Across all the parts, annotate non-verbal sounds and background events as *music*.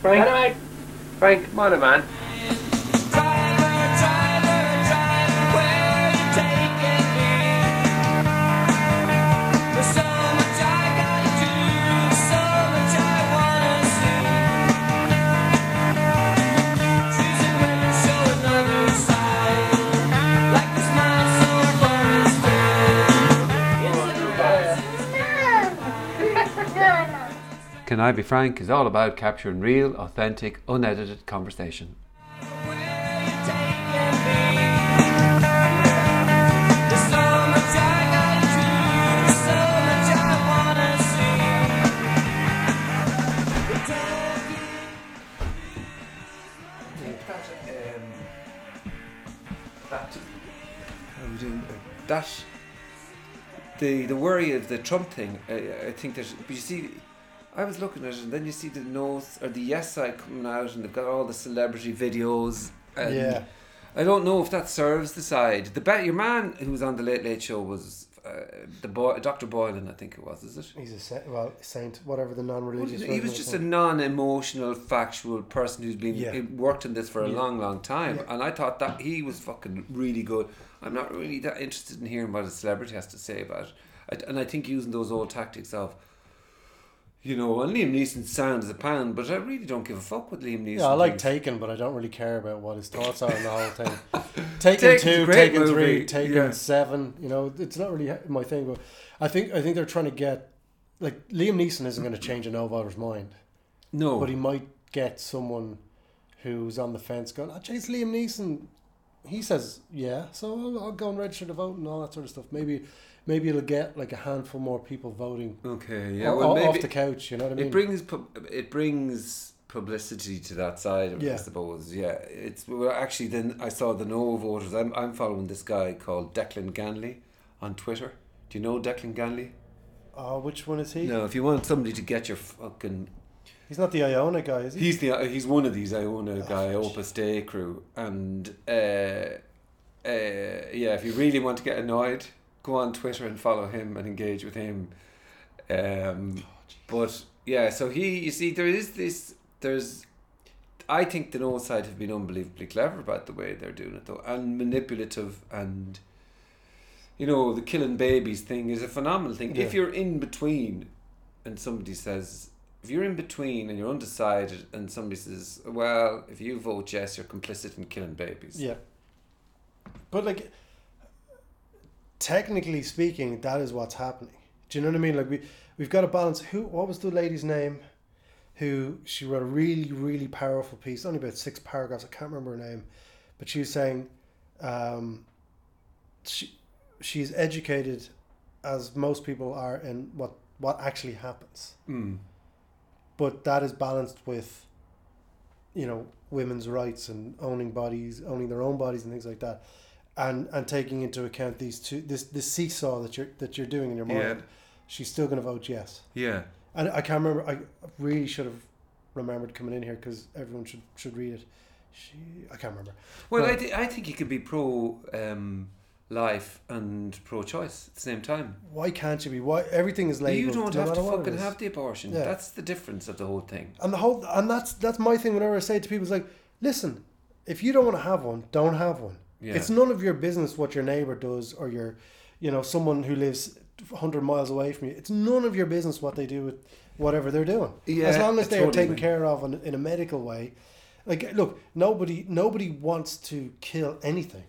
Frank. Frank, come on, man. Can I Be Frank is all about capturing real, authentic, unedited conversation. that the the worry of the Trump thing. I, I think there's. But you see, I was looking at it, and then you see the notes or the Yes side coming out, and they've got all the celebrity videos. And Yeah. I don't know if that serves the side. The bet your man who was on the Late Late Show was uh, the boy, Dr. Boylan, I think it was. Is it? He's a sa- well saint, whatever the non-religious. he was just a non-emotional, factual person who's been Yeah. worked in this for a Yeah. long, long time, Yeah. and I thought that he was fucking really good. I'm not really that interested in hearing what a celebrity has to say about it, I, and I think using those old tactics of, you know, and Liam Neeson sounds a pan, but I really don't give a fuck what Liam Neeson. Yeah, I like thinks. Taken, but I don't really care about what his thoughts are on the whole thing. *laughs* Taken Taken's two, Taken movie, three, Taken yeah. seven. You know, it's not really my thing. But I think I think they're trying to get like Liam Neeson isn't going to change a no voter's mind, No, but he might get someone who's on the fence going, "Oh, geez, Liam Neeson." He says, "Yeah, so I'll, I'll go and register to vote and all that sort of stuff." Maybe, maybe it'll get like a handful more people voting okay, yeah, o- well, maybe off the couch. You know what I mean? It brings pub- it brings publicity to that side of it, I Yeah. suppose. Yeah, it's well, actually then I saw the no voters. I'm I'm following this guy called Declan Ganley on Twitter. Do you know Declan Ganley? oh, which one is he? No, if you want somebody to get your fucking, He's not the Iona guy, is he? he's the he's one of these Iona guy Oh, Opus Dei crew, and uh, uh, yeah, if you really want to get annoyed, go on Twitter and follow him and engage with him. Um, but yeah, so he, you see, there is this, there's, I think the North side have been unbelievably clever about the way they're doing it though, and manipulative, and you know, the killing babies thing is a phenomenal thing. If you're in between, and somebody says, if you're in between and you're undecided, and somebody says, well, if you vote yes, you're complicit in killing babies. Yeah. But like technically speaking, that is what's happening. Do you know what I mean? Like we we've got to balance who what was the lady's name who she wrote a really, really powerful piece, only about six paragraphs, I can't remember her name. But she was saying um she she's educated as most people are in what what actually happens. Mm. But that is balanced with you know, women's rights and owning bodies, owning their own bodies and things like that. And and taking into account these two this this seesaw that you're that you're doing in your mind, Yeah. she's still going to vote yes. Yeah. And I can't remember. I really should have remembered coming in here because everyone should should read it. She I can't remember. Well, Well- I, th- I think you could be pro um, life and pro choice at the same time. Why can't you be? Why everything is labeled? you don't no have to matter what it fucking have the abortion. Yeah. That's the difference of the whole thing. And the whole and that's that's my thing. Whenever I say it to people, it's like, listen, if you don't want to have one, don't have one. Yeah. It's none of your business what your neighbor does or your, you know, someone who lives hundred miles away from you. It's none of your business what they do with whatever they're doing. Yeah, as long as they are totally taken care of in, in a medical way. Like, look, nobody nobody wants to kill anything.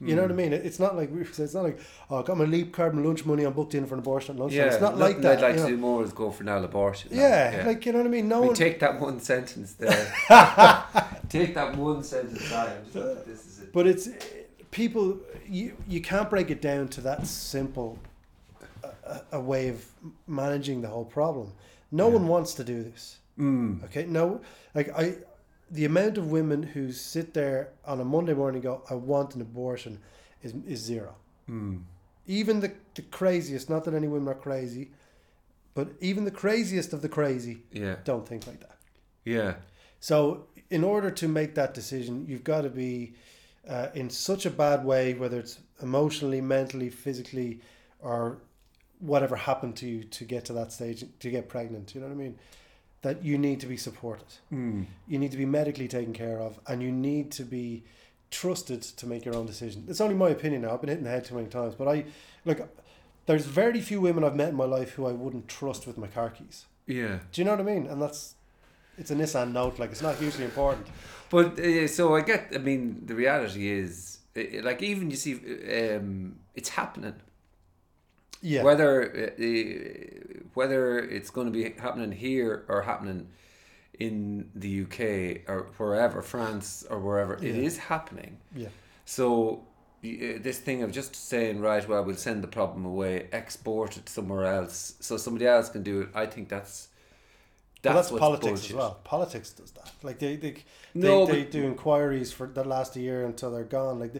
You know what I Hmm. mean? It's not like *laughs* it's not like oh, I got my leap carbon lunch money. I'm booked in for an abortion at lunchtime. Yeah, it's not like that. I'd like you to know? do more is go for an abortion. now. yeah, like you know what I mean. No we one. take that one sentence there. *laughs* take that one sentence out. *laughs* This is. But it's people. You you can't break it down to that simple a, a way of managing the whole problem. No Yeah. one wants to do this. Mm. Okay, no, like I, the amount of women who sit there on a Monday morning and go, "I want an abortion," is is zero. Mm. Even the the craziest. Not that any women are crazy, but even the craziest of the crazy Yeah, don't think like that. yeah, So, in order to make that decision, you've got to be uh, in such a bad way, whether it's emotionally, mentally, physically, or whatever happened to you to get to that stage to get pregnant. You know what I mean? that you need to be supported. Mm. You need to be medically taken care of, and you need to be trusted to make your own decision. It's only my opinion now. I've been hitting the head too many times, but I like. There's very few women I've met in my life who I wouldn't trust with my car keys. Yeah. Do you know what I mean? And that's it's a Nissan Note. Like it's not hugely important. But uh, so I get. I mean, the reality is, uh, like, even you see, um, it's happening. Yeah. Whether uh, whether it's going to be happening here or happening in the UK or wherever, France or wherever, it Yeah. is happening. yeah. So uh, this thing of just saying, right, well, we'll send the problem away, export it somewhere else, so somebody else can do it. I think that's But that's, that's politics bullshit. as well. Politics does that. Like they they, No, they, they do inquiries for that last a year until they're gone. Like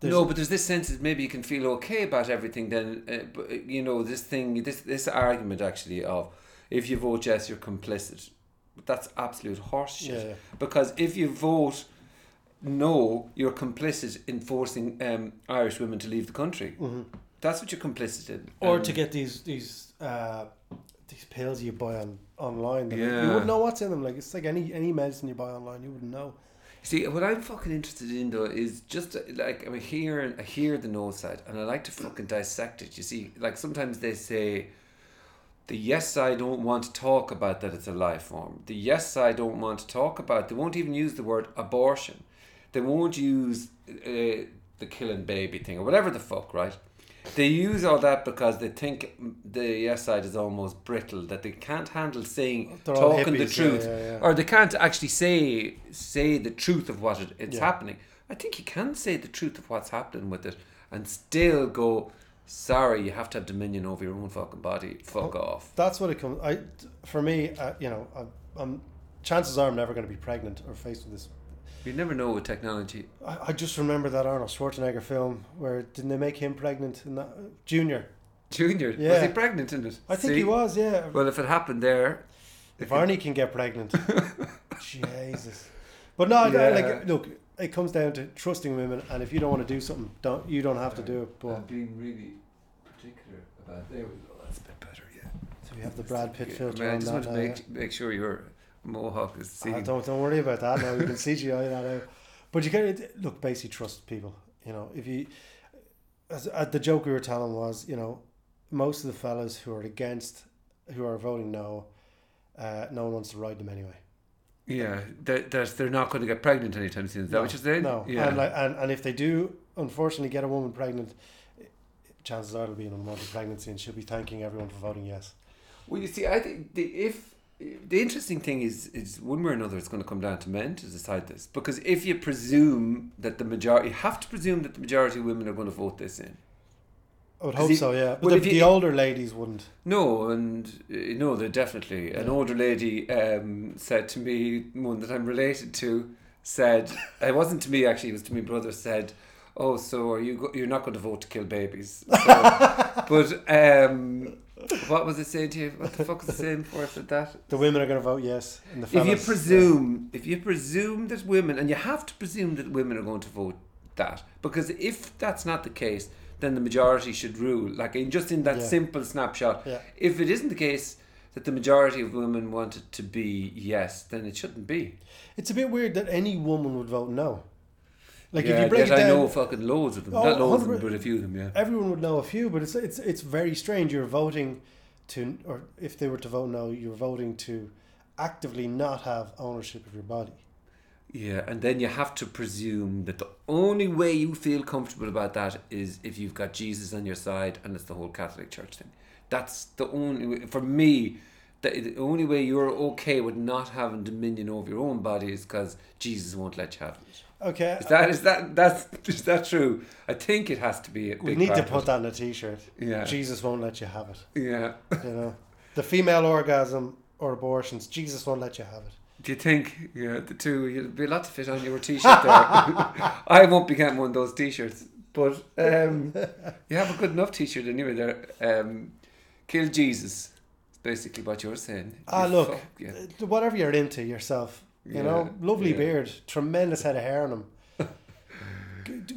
the, No, but there's this sense that maybe you can feel okay about everything. Then, uh, but, uh, you know, this thing, this this argument actually of if you vote yes, you're complicit. That's absolute horseshit. Yeah, yeah. Because if you vote no, you're complicit in forcing um, Irish women to leave the country. Mhm. That's what you're complicit in. or And- to get these these uh, these pills you buy on online. like, you wouldn't know what's in them. Like it's like any any medicine you buy online, you wouldn't know. See, what I'm fucking interested in though is just like I'm hearing, I hear the no side, and I like to fucking dissect it. You see, like sometimes they say, the yes side don't want to talk about that it's a life form. The yes side don't want to talk about. They won't even use the word abortion. They won't use uh, the killing baby thing or whatever the fuck, right? They use all that because they think the yes side is almost brittle, that they can't handle saying They're talking the hippies, yeah, truth, yeah, yeah. or they can't actually say say the truth of what it, it's happening. I think you can say the truth of what's happening with it and still go. Sorry, you have to have dominion over your own fucking body. Fuck off. That's what it comes. I for me, uh, you know, I, I'm chances are I'm never going to be pregnant or faced with this. You never know with technology. I, I just remember that Arnold Schwarzenegger film where didn't they make him pregnant in that Junior? Junior, Yeah. was he pregnant in it? I think See? he was. Yeah. Well, if it happened there, If Arnie can get pregnant, *laughs* Jesus. But no, I- I Yeah. like look. It comes down to trusting women, and if you don't want to do something, don't you don't have to do it. But being really particular about. There we go. That's a bit better. Yeah. so we have the Brad Pitt I, filter mean, I just that want to make make sure your mohawk is seen. don't don't worry about that. Now we can CGI that out. But you can look basically trust people. You know, if you as, uh, the joke we were telling was, you know, most of the fellas who are against, who are voting no, uh, no one wants to ride them anyway. Yeah, that, that they're not going to get pregnant anytime soon. Is that no, what you're saying? No, Yeah. and like and, and if they do, unfortunately, get a woman pregnant, chances are it'll be an unwanted pregnancy, and she'll be thanking everyone for voting yes. Well, you see, I think the, if the interesting thing is, is one way or another, it's going to come down to men to decide this. Because if you presume that the majority, you have to presume that the majority of women are going to vote this in. I would hope you- so, yeah. But well, the, if you- the older ladies wouldn't. No, and uh, no, they definitely. An older lady um, said to me, one that I'm related to, said *laughs* it wasn't to me actually, it was to my brother. Said, "Oh, so are you? Go- you're not going to vote to kill babies?" So, *laughs* but um, what was it saying to you? What the fuck was it saying for it? That The women are going to vote yes, and the if you presume, if you presume that women, and you have to presume that women are going to vote that, because if that's not the case, then the majority should rule. Like in just in that Yeah. simple snapshot. Yeah. If it isn't the case that the majority of women want it to be yes, then it shouldn't be. It's a bit weird that any woman would vote no. Like yeah, if you break it down, I know fucking loads of them. Oh, Not loads of them, but a few of them. Yeah. everyone would know a few, but it's it's it's very strange. You're voting to, or if they were to vote no, you're voting to actively not have ownership of your body. Yeah, and then you have to presume that the only way you feel comfortable about that is if you've got Jesus on your side and it's the whole Catholic Church thing. That's the only way, for me, the, the only way you're okay with not having dominion over your own body is because Jesus won't let you have it. Okay, Is that is that that's is that true? I think it has to be a big we need to put that in a T-shirt. Yeah. Jesus won't let you have it. Yeah. You know, the female orgasm or abortions, Jesus won't let you have it. Do you think yeah the two you'd be a lot to fit on your t-shirt there? *laughs* I won't be getting one of those t-shirts, but um, you have a good enough t-shirt anyway. There, um, kill Jesus. Basically what you're saying. Ah, You look, fuck, yeah. Whatever you're into yourself, you Yeah, know, lovely yeah. beard, tremendous head of hair on him. *laughs*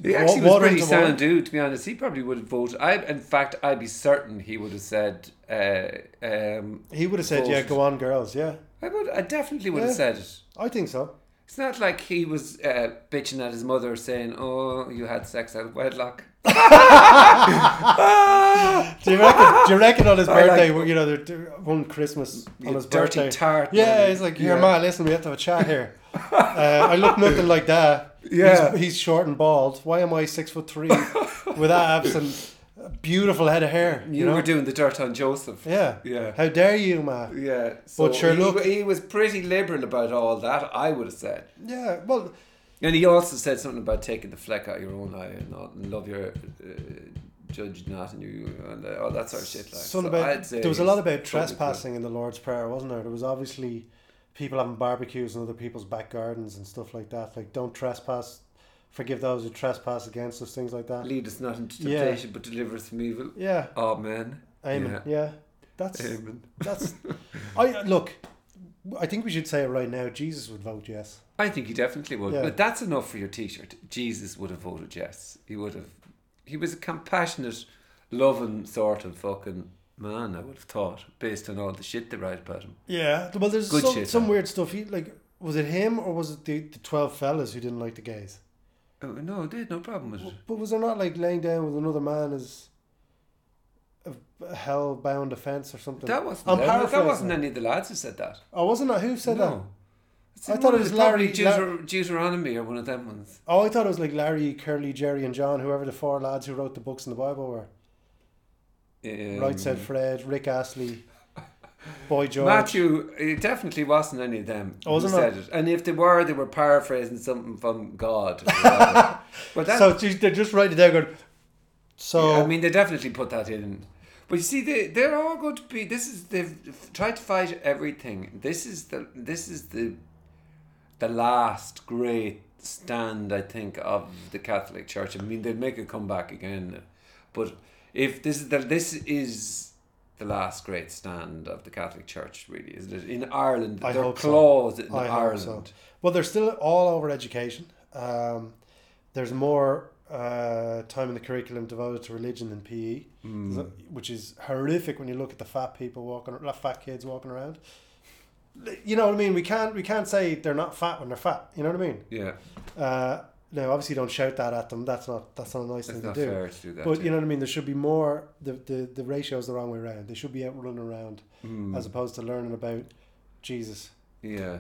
He actually Wa- was pretty sound dude, to be honest. He probably would have voted. I, in fact, I'd be certain he would have said, uh, um, He would have said, "Yeah, go on, girls." Yeah, I would. I definitely would Yeah. have said it. I think so. It's not like he was uh, bitching at his mother, saying, "Oh, you had sex out of wedlock." *laughs* Do you reckon? do you reckon on his I like- birthday? you know, one Christmas on his dirty birthday. tart. Yeah, man. he's like, here, Yeah. man, listen, we have to have a chat here. *laughs* uh, I look nothing like that. Yeah. He's, he's short and bald. Why am I six foot three with abs and a beautiful head of hair? You, You, know? were doing the dirt on Joseph. yeah. Yeah. How dare you, man? Yeah. So But sure, he, look- he was pretty liberal about all that. I would have said. Yeah, well, And he also said something about taking the fleck out of your own eye and not and love your uh, judge not and you and uh, all that sort of shit. Like, so about, there was a lot about trespassing in the Lord's Prayer, wasn't there? There was obviously people having barbecues in other people's back gardens and stuff like that. Like, don't trespass, forgive those who trespass against us, things like that. Lead us not into Yeah. temptation, but deliver us from evil. Yeah, Amen. amen. Yeah, that's Amen. that's. *laughs* I look. I think we should say it right now. Jesus would vote yes. I think he definitely would. Yeah. But that's enough for your T-shirt. Jesus would have voted yes. He would have. He was a compassionate, loving sort of fucking man. I would have thought, based on all the shit they write about him. Yeah, well, there's Good some, shit, some weird stuff. He like was it him or was it the, the twelve fellas who didn't like the gays? Oh, no, they had no problem with it. But was there not like laying down with another man as a hell bound offence or something? That wasn't. I'm that wasn't any of the lads who said that. Oh, wasn't that who said that? no. It's I thought it was Larry- Deuter- Deuteronomy or one of them ones. Oh, I thought it was like Larry, Curly, Jerry, and John, whoever the four lads who wrote the books in the Bible were. Um, right said Fred, Rick Astley, Boy George. Matthew, it definitely wasn't any of them Oh, who wasn't said it. And if they were, they were paraphrasing something from God. *laughs* but that, so they're just it down. Going, so I mean, they definitely put that in. But you see, they they're all going to be. This is they've tried to fight everything. This is the this is the the last great stand I think of the Catholic Church. I mean, they'll make a comeback again, but if this is the this is the last great stand of the Catholic Church, really, isn't it in Ireland? I they're closed so. in I Ireland. so. Well, they're still all over education. Um, there's more uh, time in the curriculum devoted to religion than PE, Mm. which is horrific when you look at the fat people walking, the fat kids walking around. You know what I mean? We can't we can't say they're not fat when they're fat. You know what I mean? Yeah, Uh, now, obviously, don't shout that at them. That's not that's not a nice it's thing to do. fair to do that. But yeah. you know what I mean. There should be more. The the the ratio is the wrong way around. They should be out running around Mm. as opposed to learning about Jesus. yeah,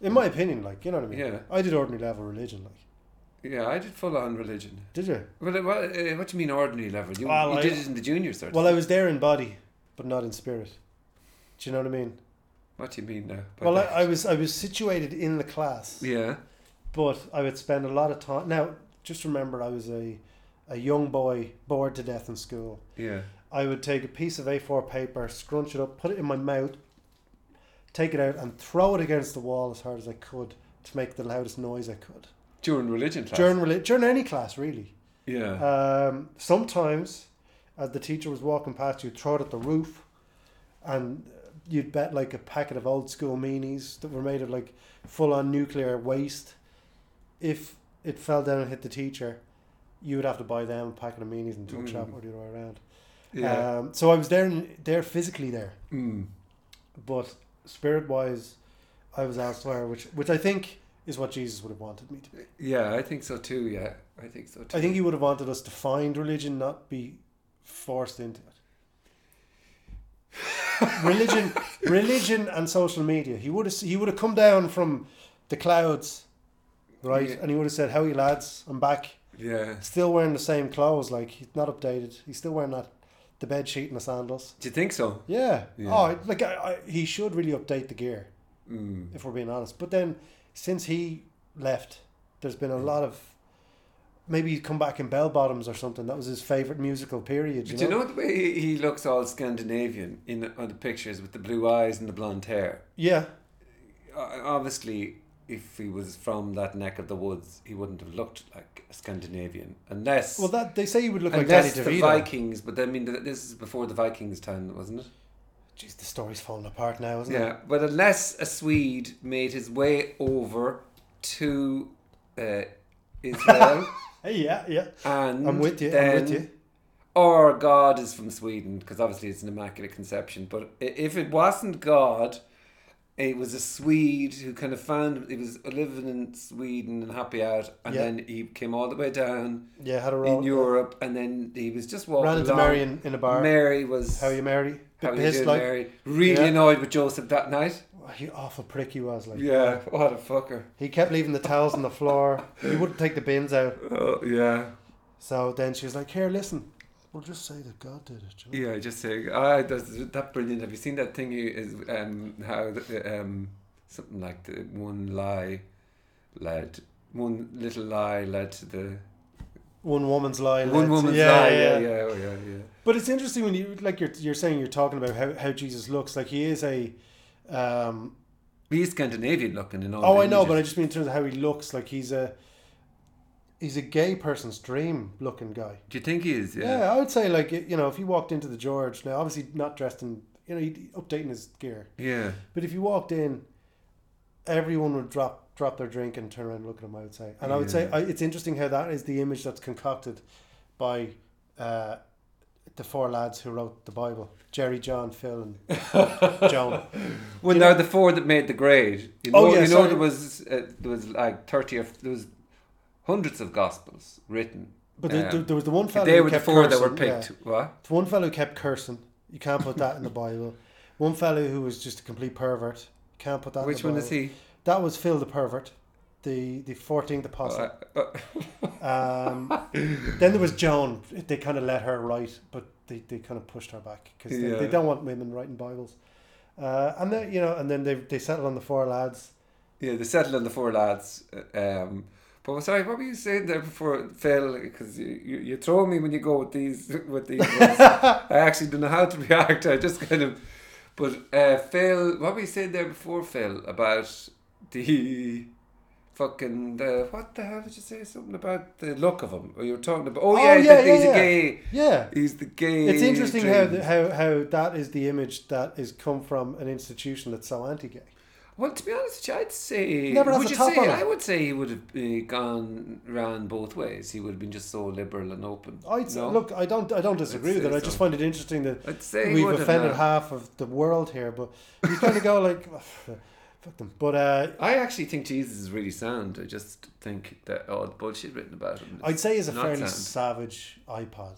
In my opinion, like you know what I mean. yeah, I did ordinary level religion. Like, yeah. I did full on religion. did you? Well, what, uh, what do you mean ordinary level? You, Well, you I- did it in the junior cert. Well, I was there in body, but not in spirit. Do you know what I mean? what do you mean now? Well, I. I was I was situated in the class, yeah, but I would spend a lot of time. Now, just remember, I was a a young boy bored to death in school. yeah, I would take a piece of A4 paper, scrunch it up, put it in my mouth, take it out, and throw it against the wall as hard as I could to make the loudest noise I could. during religion class. During reli- during any class, really. yeah, Um, sometimes, as the teacher was walking past, you'd throw it at the roof, and you'd bet like a packet of old school meanies that were made of like full on nuclear waste. If it fell down and hit the teacher, you would have to buy them a packet of meanies and tuck shop Mm. or the other way around. yeah. Um, so I was there, there physically there, mm. but spirit wise, I was elsewhere, which which I think is what Jesus would have wanted me to be. Yeah, I think so too. Yeah, I think so too. I think he would have wanted us to find religion, not be forced into it. religion, *laughs* religion, and social media. He would have he would have come down from the clouds, right? Yeah. And he would have said, "How are you lads? I'm back." Yeah. Still wearing the same clothes, like he's not updated. He's still wearing that the bed sheet and the sandals. Do you think so? Yeah. Yeah. Oh, like I, I, he should really update the gear, Mm. if we're being honest. But then, since he left, there's been a lot of. Maybe he'd come back in bell bottoms or something. That was his favorite musical period. You But you know? know the way he- he looks all Scandinavian in the, on the pictures with the blue eyes and the blonde hair. Yeah. Uh, obviously, if he was from that neck of the woods, he wouldn't have looked like a Scandinavian unless. Well, that they say he would look like Danny Unless the DeVito. Vikings, but I mean, th- this is before the Vikings' time, wasn't it? Jeez, the story's falling apart now, isn't it? Yeah, but unless a Swede made his way over to uh, Israel, *laughs* Hey, yeah, yeah. and I'm with you. then, I'm with you. Or God is from Sweden, because obviously it's an immaculate conception. But i- if it wasn't God, It was a Swede who kind of found he was living in Sweden and happy out, and Yeah. then he came all the way down Yeah, had a role. in Europe, and then he was just walking Ran into along. Mary in, in a bar. Mary was How you Mary? how Bit you doing, like. Mary? Really Yeah. annoyed with Joseph that night. Oh, He awful prick he was like. Yeah, what a fucker. He kept leaving the towels on the floor. He wouldn't take the bins out. Oh yeah, So then she was like, "Here, listen. We'll just say that God did it." you know? yeah. Just saying, ah, that's that brilliant. Have you seen that thing? Is um how the, um something like the one lie led one little lie led to the One woman's lie. led one woman's yeah, lie. Yeah, Yeah, yeah, oh, yeah, yeah. But it's interesting when you like you're you're saying you're talking about how, how Jesus looks like he is a. Um, He's Scandinavian looking in all. oh, I know, but I just mean in terms of how he looks like he's a. He's a gay person's dream looking guy. Do you think he is? Yeah. Yeah. I would say like you know if you walked into the George now, obviously not dressed in you know he'd updating his gear, Yeah. but if you walked in, everyone would drop drop their drink and turn around and look at him. I would say, and I would say I, it's interesting how that is the image that's concocted by uh, the four lads who wrote the Bible: Jerry, John, Phil, and *laughs* John. Well, You they're know- the four that made the grade. You Oh, know, yeah, you know sorry. there was uh, there was like thirty or there was hundreds of gospels written. But there, Um, there, there was the one fellow they were the kept four cursing, that were yeah. picked. What? The one fellow who kept cursing. You can't put that in the Bible. One fellow who was just a complete pervert. Can't put that. Which in the one Bible. is he? That was Phil the pervert, the the fourteenth apostle. Uh, uh, Um, then there was Joan. They kind of let her write, but they, they kind of pushed her back because they, they don't want women writing Bibles. Uh, and then you know, and then they they settled on the four lads. yeah, they settled on the four lads. uh, Um, but sorry, what were you saying there before, Phil? Because you, you, you throw me when you go with these *laughs* with these. ones. *laughs* I actually don't know how to react. I just kind of. But uh, Phil, what were you saying there before, Phil, about the fucking the what the hell did you say? Something about the look of him? Or you were talking about? Oh, Oh, yeah, yeah, that yeah, he's yeah. a gay. Yeah, He's the gay. it's interesting how, the, how how that is the image that is come from an institution that's so anti-gay. Well, to be honest, with you, I'd say. Never has would a you top say? on it. I would say he would have uh, gone ran both ways. He would have been just so liberal and open. I'd say, No? look, I don't I don't disagree I'd with it. say I just so. find it interesting that I'd say he we've would have offended half of the world here, but you kind of go like, *laughs* fuck them. But uh, I actually think Jesus is really sound. I just think that all the bullshit written about him. I'd say he's a not fairly sound. savage iPod.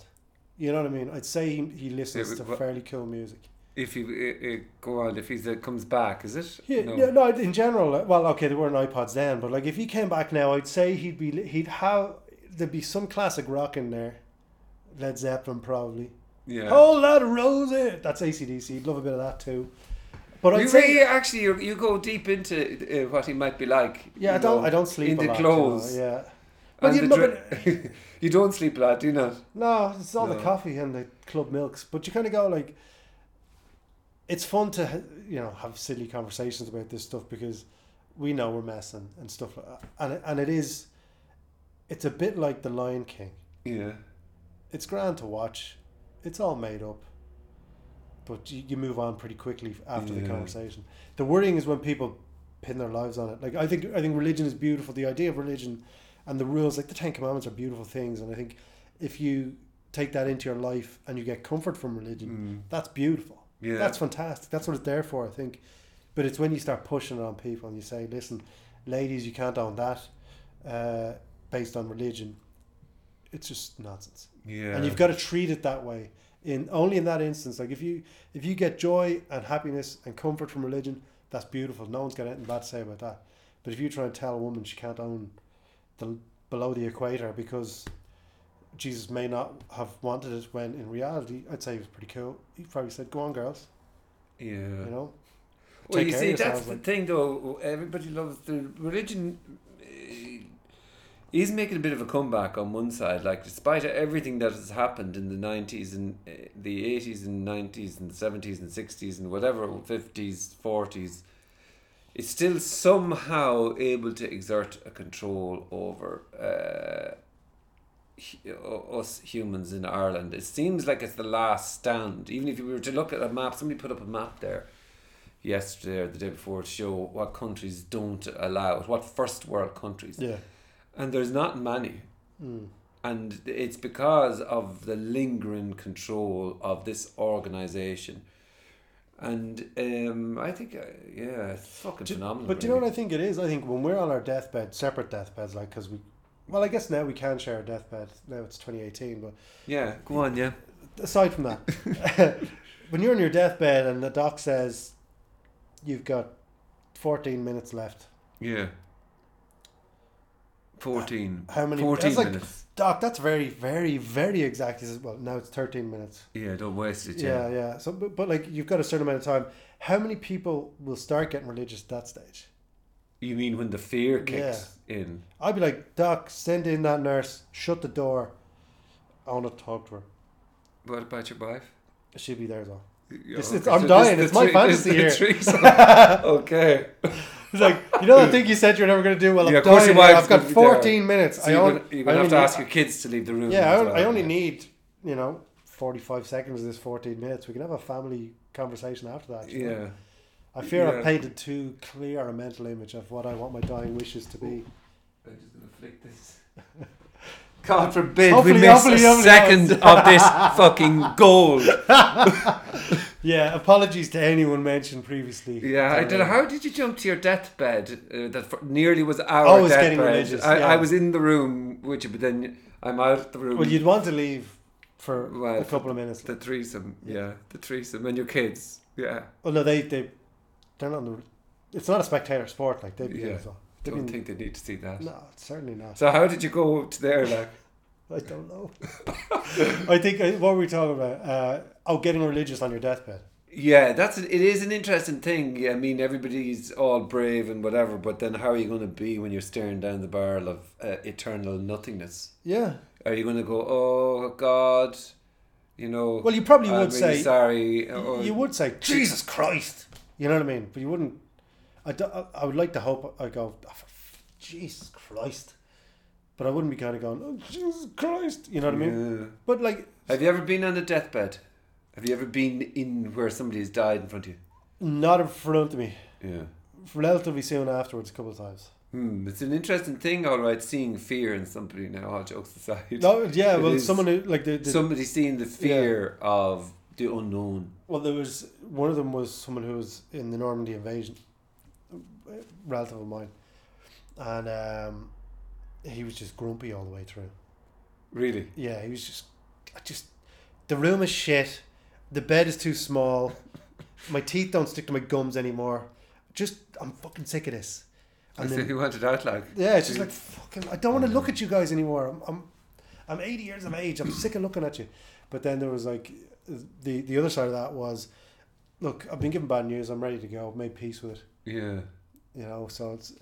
You know what I mean? I'd say he, he listens Yeah, to but- fairly cool music. If you uh, uh, go on, if he uh, comes back, is it? Yeah, no. no. no, in general, uh, well, okay, there weren't iPods then, but like if he came back now, I'd say he'd be he'd have there'd be some classic rock in there, Led Zeppelin probably. Yeah. Whole lot of roses. That's ACDC. He'd love a bit of that too. But I'd you say really actually you, you go deep into uh, what he might be like. yeah, I don't know, I don't sleep in a the lot, clothes. You know, yeah. but you know, *laughs* you don't sleep a lot, do you not? No, it's all the coffee and the club milks. But you kind of go like, it's fun to you know have silly conversations about this stuff because we know we're messing and stuff like that. And it, and it is, it's a bit like the Lion King. Yeah. It's grand to watch. It's all made up. But you, you move on pretty quickly after the conversation. The worrying is when people pin their lives on it. Like I think I think religion is beautiful. The idea of religion and the rules, like the Ten Commandments, are beautiful things. And I think if you take that into your life and you get comfort from religion, Mm. that's beautiful. Yeah. That's fantastic. That's what it's there for, I think. But it's when you start pushing it on people and you say, listen, ladies, you can't own that uh, based on religion. It's just nonsense. yeah. And you've got to treat it that way. In only in that instance, like if you if you get joy and happiness and comfort from religion, that's beautiful. No one's got anything bad to say about that. But if you try and tell a woman she can't own the below the equator because Jesus may not have wanted it, when in reality, I'd say he was pretty cool. He probably said, "Go on, girls," yeah. you know. Well, you see, that's the like- thing, though. Everybody loves the religion. uh, Is making a bit of a comeback on one side, like despite everything that has happened in the nineties and uh, the eighties and nineties and seventies and sixties and whatever fifties, forties, it's still somehow able to exert a control over uh, hu- us humans in Ireland. It seems like it's the last stand. Even if you were to look at a map, somebody put up a map there yesterday or the day before to show what countries don't allow it, what first world countries. Yeah. And there's not many. Mm. And it's because of the lingering control of this organization. And um, I think, uh, yeah, it's fucking Do- phenomenal. But do you know what I think it is? I think when we're on our deathbed, separate deathbeds, like because we, well, I guess now we can share a deathbed. Now it's 2018, but Yeah, go on, yeah. aside from that, *laughs* when you're on your deathbed and the doc says you've got 14 minutes left, Yeah. 14. Uh, how many? 14 that's like, minutes. Doc, that's very, very, very exact. He says, well, now it's 13 minutes. Yeah, don't waste it. Yeah, Yeah. yeah. So, but, but like you've got a certain amount of time. How many people will start getting religious at that stage? You mean when the fear kicks in? I'd be like, Doc, send in that nurse, shut the door. I want to talk to her. What about your wife? She'd be there as well. Yeah, oh, It's- it's- okay, I'm so dying, this- it's the my fantasy this here. is the threesome. *laughs* *laughs* okay. It's like, you know that *laughs* thing you said you're never going to do? Well, I'm Yeah, of course dying. your wife's I've got gonna be there. 14 minutes. So I you're only, gonna, you're gonna have only to need- ask your kids to leave the room. Yeah, I, as on- well, I only yeah. need, you know, 45 seconds of this 14 minutes. We can have a family conversation after that. you know? Yeah. I fear Yeah. I've painted too clear a mental image of what I want my dying wishes to be. I'm just gonna flick this. *laughs* God forbid Hopefully- we miss hopefully a nobody second of this fucking gold. *laughs* *laughs* Yeah, apologies to anyone mentioned previously. Yeah, I don't know. How did you jump to your deathbed? Uh, that nearly was our I was getting deathbed. religious, I, yeah. I was in the room you, but then I'm out of the room. Well, you'd want to leave for Well, a couple of minutes. the threesome, yeah, the threesome, and your kids, yeah. Well, no, they they they're not. The, it's not a spectator sport. Like they'd be Yeah. well. They'd Don't be- think they need to see that. No, certainly not. So how did you go to there, like? *laughs* I don't know. *laughs* I think uh, what were we talking about? Uh, oh, getting religious on your deathbed. Yeah, that's it is an interesting thing. I mean, everybody's all brave and whatever, but then how are you going to be when you're staring down the barrel of uh, eternal nothingness? Yeah. Are you going to go, oh God, you know? Well, you probably I'm would really say. sorry. or- you would say Jesus Christ. You know what I mean? But you wouldn't. I, do, I, would like to hope I go "Oh, Jesus Christ, but I wouldn't be kind of going oh Jesus Christ. You know what I mean? Yeah. But like Have you ever been on a deathbed? Have you ever been in where somebody has died in front of you? not in front of me. Yeah. Relatively soon afterwards, a couple of times. Hmm, it's an interesting thing, all right, seeing fear in somebody now, all jokes aside. No, yeah. *laughs* It Well, someone who like the, the Somebody seeing the fear of the unknown. Well, there was one of them was someone who was in the Normandy invasion, a relative of mine, and um, he was just grumpy all the way through. Really? Yeah, he was just, I just, the room is shit, the bed is too small, my teeth don't stick to my gums anymore. Just, I'm fucking sick of this. And then, he wanted out like. yeah, it's just like fucking. I don't want to look at you guys anymore. I'm, I'm, I'm 80 years of age. I'm sick of looking at you. But then there was like, the the other side of that was, look, I've been given bad news. I'm ready to go. I've made peace with it. Yeah. You know, so it's,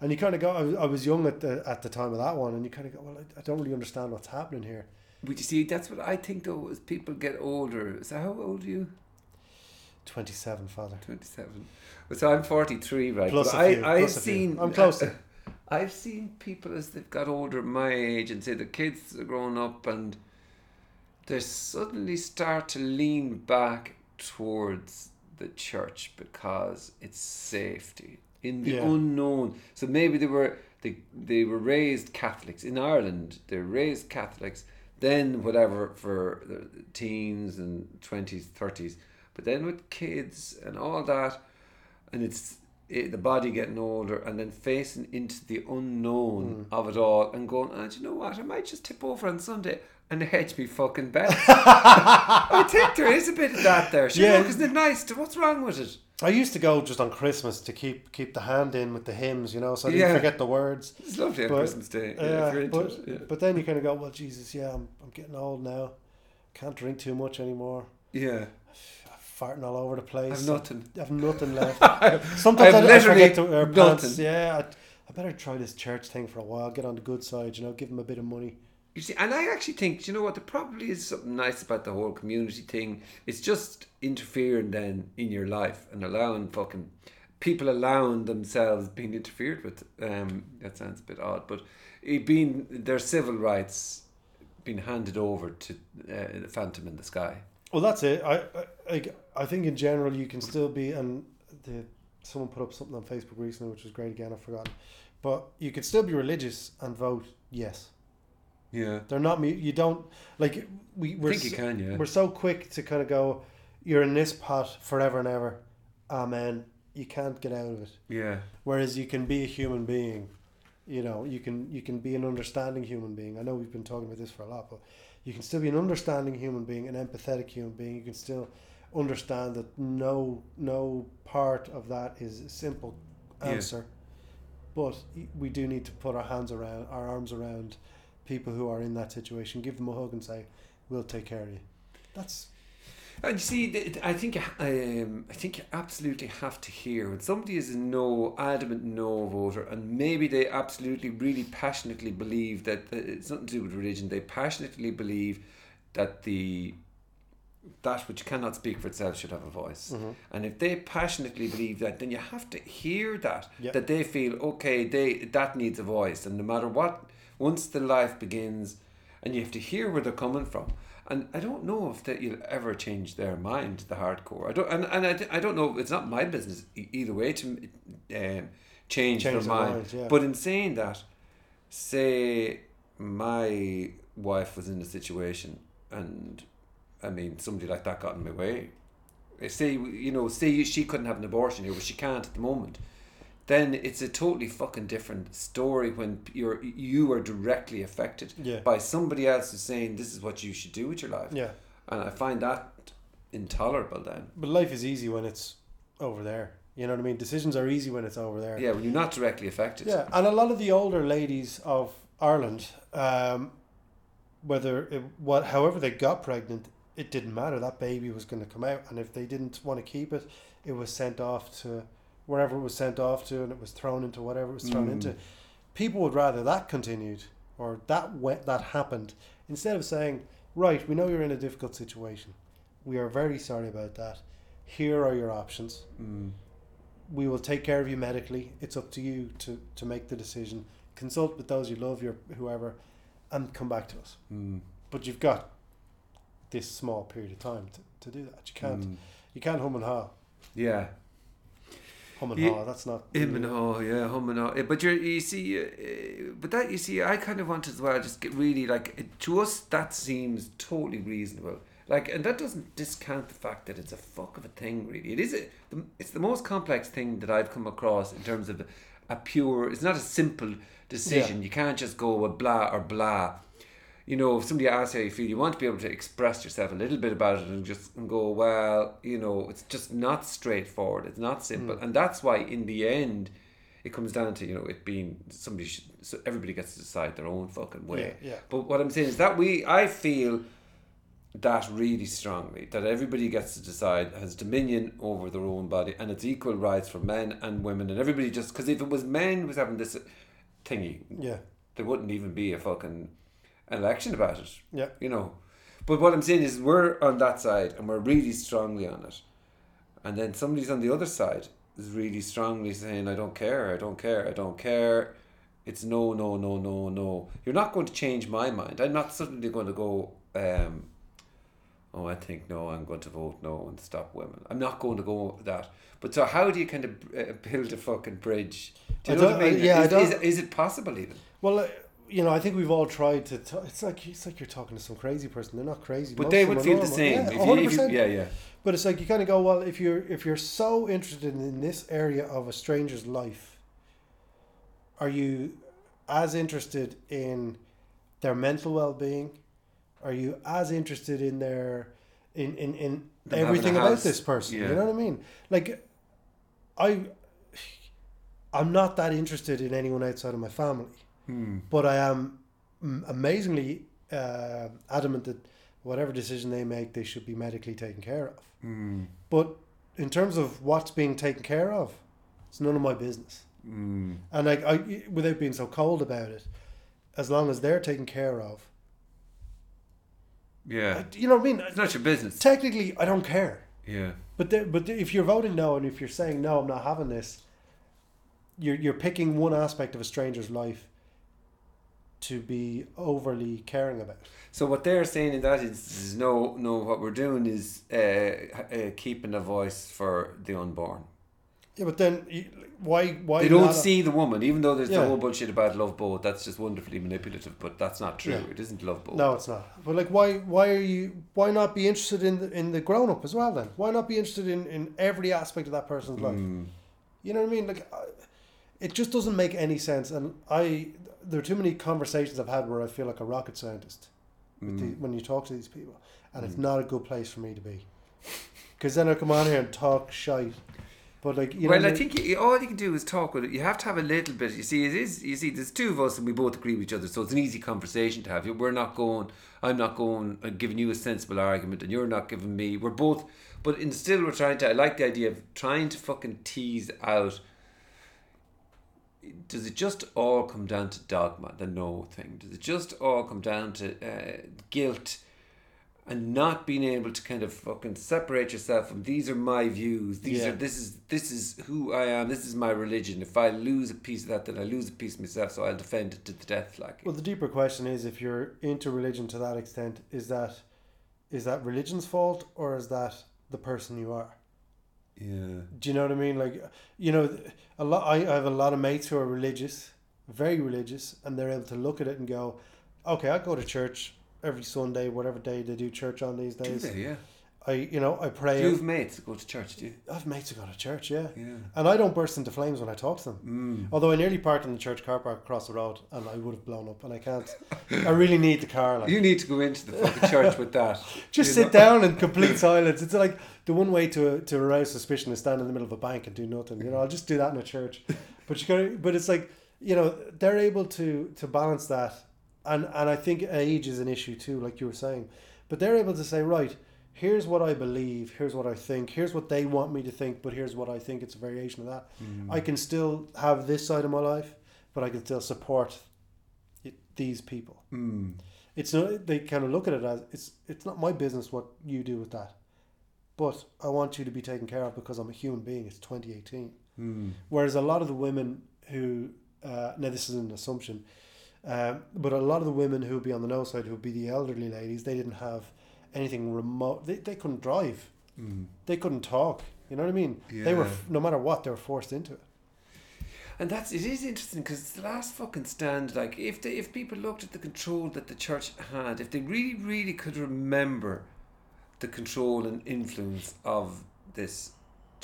and you kind of go. I was, I was young at the at the time of that one, and you kind of go, well, I, I don't really understand what's happening here. But you see, that's what I think though, as people get older. So how old are you? 27, father. 27. So I'm 43, right? Plus but a I, few, I've plus a few. seen. I'm close. *laughs* I've seen people as they've got older, my age, and say the kids are growing up and they suddenly start to lean back towards the church because it's safety in the Yeah. unknown. So maybe they were they they were raised Catholics in Ireland. They're raised Catholics. Then whatever for the teens and twenties, thirties, but then with kids and all that, and it's it, the body getting older and then facing into the unknown hmm. of it all and going, oh, do you know what? I might just tip over on Sunday and hedge me fucking bet. *laughs* I think there is a bit of that there. Sure, Yeah. look, isn't it nice? What's wrong with it? I used to go just on Christmas to keep keep the hand in with the hymns, you know, so I didn't Yeah. forget the words. It's lovely on But, Christmas Day. Yeah, Yeah, if you're into but, it. Yeah. but then you kind of go, well, Jesus, yeah, I'm, I'm getting old now. Can't drink too much anymore. yeah. Farting all over the place. I've nothing. I have nothing *laughs* left. I've Sometimes I, I literally forget to wear pants. nothing. Yeah, I, I better try this church thing for a while. Get on the good side, you know, give them a bit of money. You see, and I actually think, you know what, there probably is something nice about the whole community thing. It's just interfering then in your life and allowing fucking people allowing themselves being interfered with. Um, that sounds a bit odd, but it being their civil rights being handed over to uh, the phantom in the sky. Well, that's it. I, I, I, think in general you can still be, and the someone put up something on Facebook recently, which was great. Again, I've forgotten, but you could still be religious and vote yes. Yeah. They're not. You don't like we we're think you so, can, yeah. we're so quick to kind of go. you're in this pot forever and ever. Ah, Amen. You can't get out of it. Yeah. Whereas you can be a human being, you know, you can you can be an understanding human being. I know we've been talking about this for a lot, but you can still be an understanding human being, an empathetic human being. You can still understand that no no part of that is a simple Yeah. answer. But we do need to put our hands around our arms around people who are in that situation, give them a hug and say, We'll take care of you. That's And you see, I think um, I think you absolutely have to hear when somebody is a no adamant no voter, and maybe they absolutely, really passionately believe that it's nothing to do with religion. They passionately believe that the that which cannot speak for itself should have a voice. And if they passionately believe that, then you have to hear that Yeah. that they feel okay. They that needs a voice, and no matter what, once the life begins, and you have to hear where they're coming from. And I don't know if that you'll ever change their mind, the hardcore. I don't, and, and I, I don't know. It's not my business either way to um, change, Change their their mind. yeah. But in saying that, say my wife was in a situation, and I mean somebody like that got in my way. Say you know, say she couldn't have an abortion here, but she can't at the moment. Then it's a totally fucking different story when you're you are directly affected Yeah. by somebody else who's saying this is what you should do with your life. yeah. And I find that intolerable then. But life is easy when it's over there. You know what I mean? Decisions are easy when it's over there. Yeah, when you're not directly affected. Yeah, and a lot of the older ladies of Ireland, um, whether it, what, however they got pregnant, it didn't matter. That baby was going to come out, and if they didn't want to keep it, it was sent off to wherever it was sent off to, and it was thrown into whatever it was thrown Mm. into. People would rather that continued or that went, that happened instead of saying, "Right, we know you're in a difficult situation. We are very sorry about that. Here are your options." Mm. we will take care of you medically. It's up to you to, to make the decision. Consult with those you love, your whoever, and come back to us. Mm. But you've got this small period of time to, to do that. You can't Mm. you can't hum and ha. Yeah. Hum and Yeah. ha. That's not. Him and yeah, hum and oh. But you're you see, uh, but that you see, I kind of want as well. Just get really like it, to us that seems totally reasonable. Like, and that doesn't discount the fact that it's a fuck of a thing. Really, it is. A, the, it's the most complex thing that I've come across in terms of a pure. It's not a simple decision. You can't just go with blah or blah. You know, if somebody asks you how you feel, you want to be able to express yourself a little bit about it and just and go, well, you know, it's just not straightforward. It's not simple, mm. and that's why in the end, it comes down to you know it being somebody should. So everybody gets to decide their own fucking way. Yeah, yeah. But what I'm saying is that we, I feel that really strongly that everybody gets to decide has dominion over their own body and it's equal rights for men and women and everybody just because if it was men who was having this thingy Yeah. there wouldn't even be a fucking election about it Yeah. you know. But what I'm saying is we're on that side and we're really strongly on it. And then somebody's on the other side is really strongly saying I don't care I don't care I don't care. It's no no no no no. You're not going to change my mind. I'm not suddenly going to go um oh I think no I'm going to vote no and stop women. I'm not going to go that. But so how do you kind of uh, build a fucking bridge? Do you I know what I mean yeah, I is, don't- is, is it possible even? Well, you know, I think we've all tried to. T- it's like it's like you're talking to some crazy person. They're not crazy, but Most they would feel the same Yeah, if you, if you, 100%. yeah yeah But it's like you kind of go, well, if you're if you're so interested in this area of a stranger's life, are you as interested in their mental well being? Are you as interested in their in in, in Them everything about this person? Yeah. You know what I mean? Like, I I'm not that interested in anyone outside of my family, Hmm. but I am mm, amazingly uh, adamant that whatever decision they make, they should be medically taken care of. Hmm. But in terms of what's being taken care of, it's none of my business. Hmm. And like, I, without being so cold about it, as long as they're taken care of, yeah I- you know what I mean. it's not your business Technically, I don't care. yeah But the, but if you're voting no, and if you're saying no, I'm not having this, you're you're picking one aspect of a stranger's life to be overly caring about. So what they're saying in that is, is no, no. What we're doing is uh, uh, keeping a voice for the unborn. Yeah, but then why? Why They don't see the woman, even though there's Yeah. the whole bullshit about Love Both. That's just wonderfully manipulative, but that's not true. Yeah. It isn't Love Both. No, it's not. But like, why? Why are you? Why not be interested in the in the grown up as well? Then why not be interested in in every aspect of that person's life? Mm. You know what I mean? Like, I, it just doesn't make any sense. And I, there are too many conversations I've had where I feel like a rocket scientist with the, Mm. when you talk to these people, and it's not a good place for me to be. Because then I come on here and talk shite. But like, you know, well, what I think you, all you can do is talk with it. You have to have a little bit. You see, it is. You see, there's two of us, and we both agree with each other, so it's an easy conversation to have. We're not going. I'm not going and giving you a sensible argument, and you're not giving me. We're both, but in still we're trying to. I like the idea of trying to fucking tease out. Does it just all come down to dogma, the no thing? Does it just all come down to uh, guilt? and not being able to kind of fucking separate yourself from these are my views these Yeah. are this is this is who I am this is my religion if I lose a piece of that then I lose a piece of myself so I'll defend it to the death like Well, the deeper question is: if you're into religion to that extent, is that is that religion's fault or is that the person you are? Yeah Do you know what I mean? Like, you know, a lot. I, I have a lot of mates who are religious, very religious, and they're able to look at it and go, "Okay, I go to church every Sunday, whatever day they do church on these do days. they yeah I, you know, I pray. do you have mates that go to church do you I have mates who go to church, yeah. yeah And I don't burst into flames when I talk to them. mm. Although I nearly parked in the church car park across the road, and I would have blown up, and I can't. I really need the car. Like, you need to go into the fucking church with that *laughs* Just sit know? down in complete *laughs* silence. It's like the one way to to arouse suspicion is stand in the middle of a bank and do nothing. You know, I'll just do that in a church. *laughs* But you got but it's like you know they're able to to balance that, and and I think age is an issue too, like you were saying. But they're able to say, right, here's what I believe, here's what I think, here's what they want me to think, but here's what I think. It's a variation of that. Mm. I can still have this side of my life, but I can still support it, these people Mm. it's not they kind of look at it as it's it's not my business what you do with that but i want you to be taken care of because i'm a human being it's 2018 Mm. whereas a lot of the women who uh, now this is an assumption um, but a lot of the women who would be on the no side who would be the elderly ladies they didn't have anything remote they, they couldn't drive Mm. they couldn't talk you know what i mean they were no matter what they were forced into it And that's it is interesting because it's the last fucking stand. Like if they, if people looked at the control that the church had, if they really really could remember the control and influence of this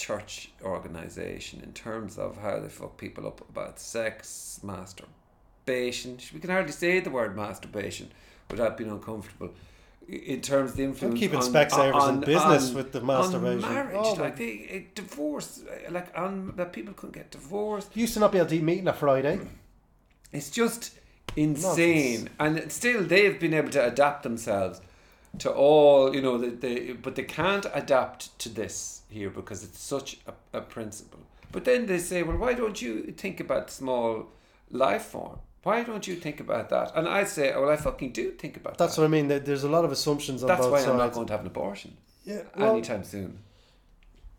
church organization in terms of how they fuck people up about sex, masturbation. We can hardly say the word masturbation without being uncomfortable. In terms of the influence, I'm keeping on- Specsavers in on- business on- with the on masturbation marriage, Oh, like they, it, divorce, like on that people couldn't get divorced. used to not be able to meet on a friday It's just insane, and still they've been able to adapt themselves to all you know. They, they but they can't adapt to this here because it's such a, a principle. But then they say, well, why don't you think about small life form? Why don't you think about that? And I say, oh, well, I fucking do think about that's that. That's what i mean there's a lot of assumptions on That's both why sides I'm not going to have an abortion yeah well, anytime soon.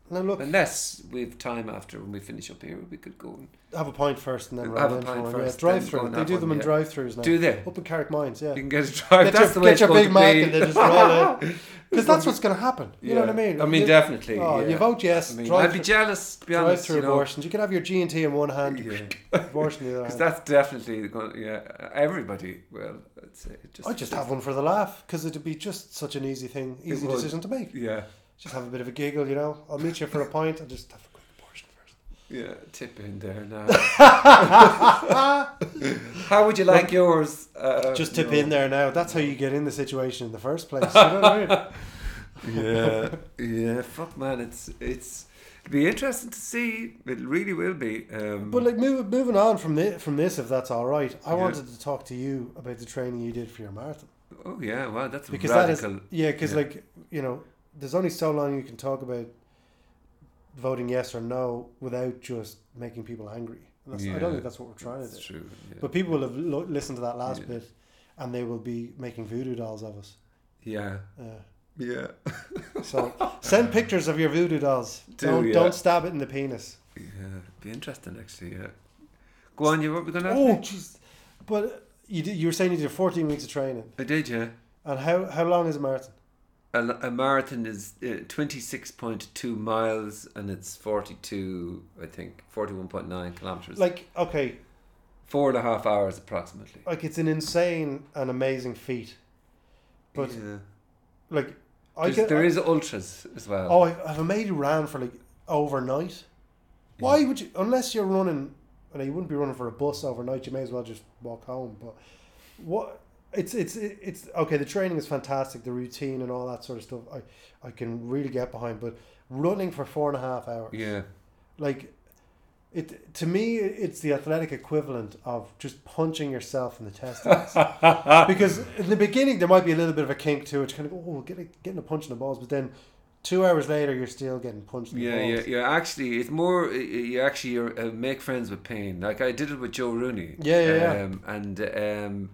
Now look Unless we've time after when we finish up here, we could go and Have a pint first and then Have run a in pint first, yeah, drive through. They do them in yeah. drive throughs now. do they? Up in Carrickmines, yeah. You can get a drive. Get That's your, the way get it's your Big Mac and they just roll in. Because *laughs* that's what's going to happen. You know what I mean? I mean, you, definitely. Oh, yeah. you vote yes. I mean, drive I'd be jealous, to be drive honest. through you know, abortions. You can have your G and T in one hand, Yeah. *laughs* abortion in the other *laughs* because that's definitely going. Yeah, everybody. Well, I'd say it just. I just have one for the laugh because it'd be just such an easy thing, easy decision to make. Yeah, Just have a bit of a giggle, you know. I'll meet you for a pint. I'll just have a quick portion first. yeah. Tip in there now. *laughs* *laughs* How would you like yours? Uh, Just tip no. in there now. That's how you get in the situation in the first place. You know what I mean? *laughs* yeah, yeah. Fuck, man. It's it's. It'll be interesting to see. It really will be. Um, But like move, moving on from this, from this, if that's all right, I Yeah. wanted to talk to you about the training you did for your marathon oh yeah, wow, that's because that is radical. yeah, because yeah. like you know, there's only so long you can talk about voting yes or no without just making people angry. And that's, I don't think that's what we're trying to do. True. Yeah. But people will have lo- listened to that last Yeah. bit, and they will be making voodoo dolls of us. yeah, yeah, *laughs* so send pictures of your voodoo dolls. Do, not yeah. don't stab it in the penis. yeah. Be interesting actually. Yeah. Go on, you what we gonna ask Oh, jeez. But you did, you were saying you did 14 weeks of training. I did, yeah. And how, how long is a marathon? A, a marathon is uh, twenty six point two miles, and it's forty two, I think, forty one point nine kilometers. Like okay, four and a half hours approximately. like it's an insane and amazing feat. But yeah. like I There's- get there I- is ultras as well. Oh, I have a mate who ran for like overnight. Why would you? Unless you're running, I know you wouldn't be running for a bus overnight. You may as well just walk home. But what? It's it's it's okay. The training is fantastic. The routine and all that sort of stuff. I I can really get behind. But running for four and a half hours, Yeah. like it to me, it's the athletic equivalent of just punching yourself in the testicles. *laughs* because in the beginning there might be a little bit of a kink to it, you kind of go, oh, getting getting a punch in the balls, but then two hours later you're still getting punched in the Yeah, yeah, yeah. Actually, it's more. You actually you're, uh, make friends with pain. Like I did it with Joe Rooney. Yeah, yeah, yeah. Um, and um,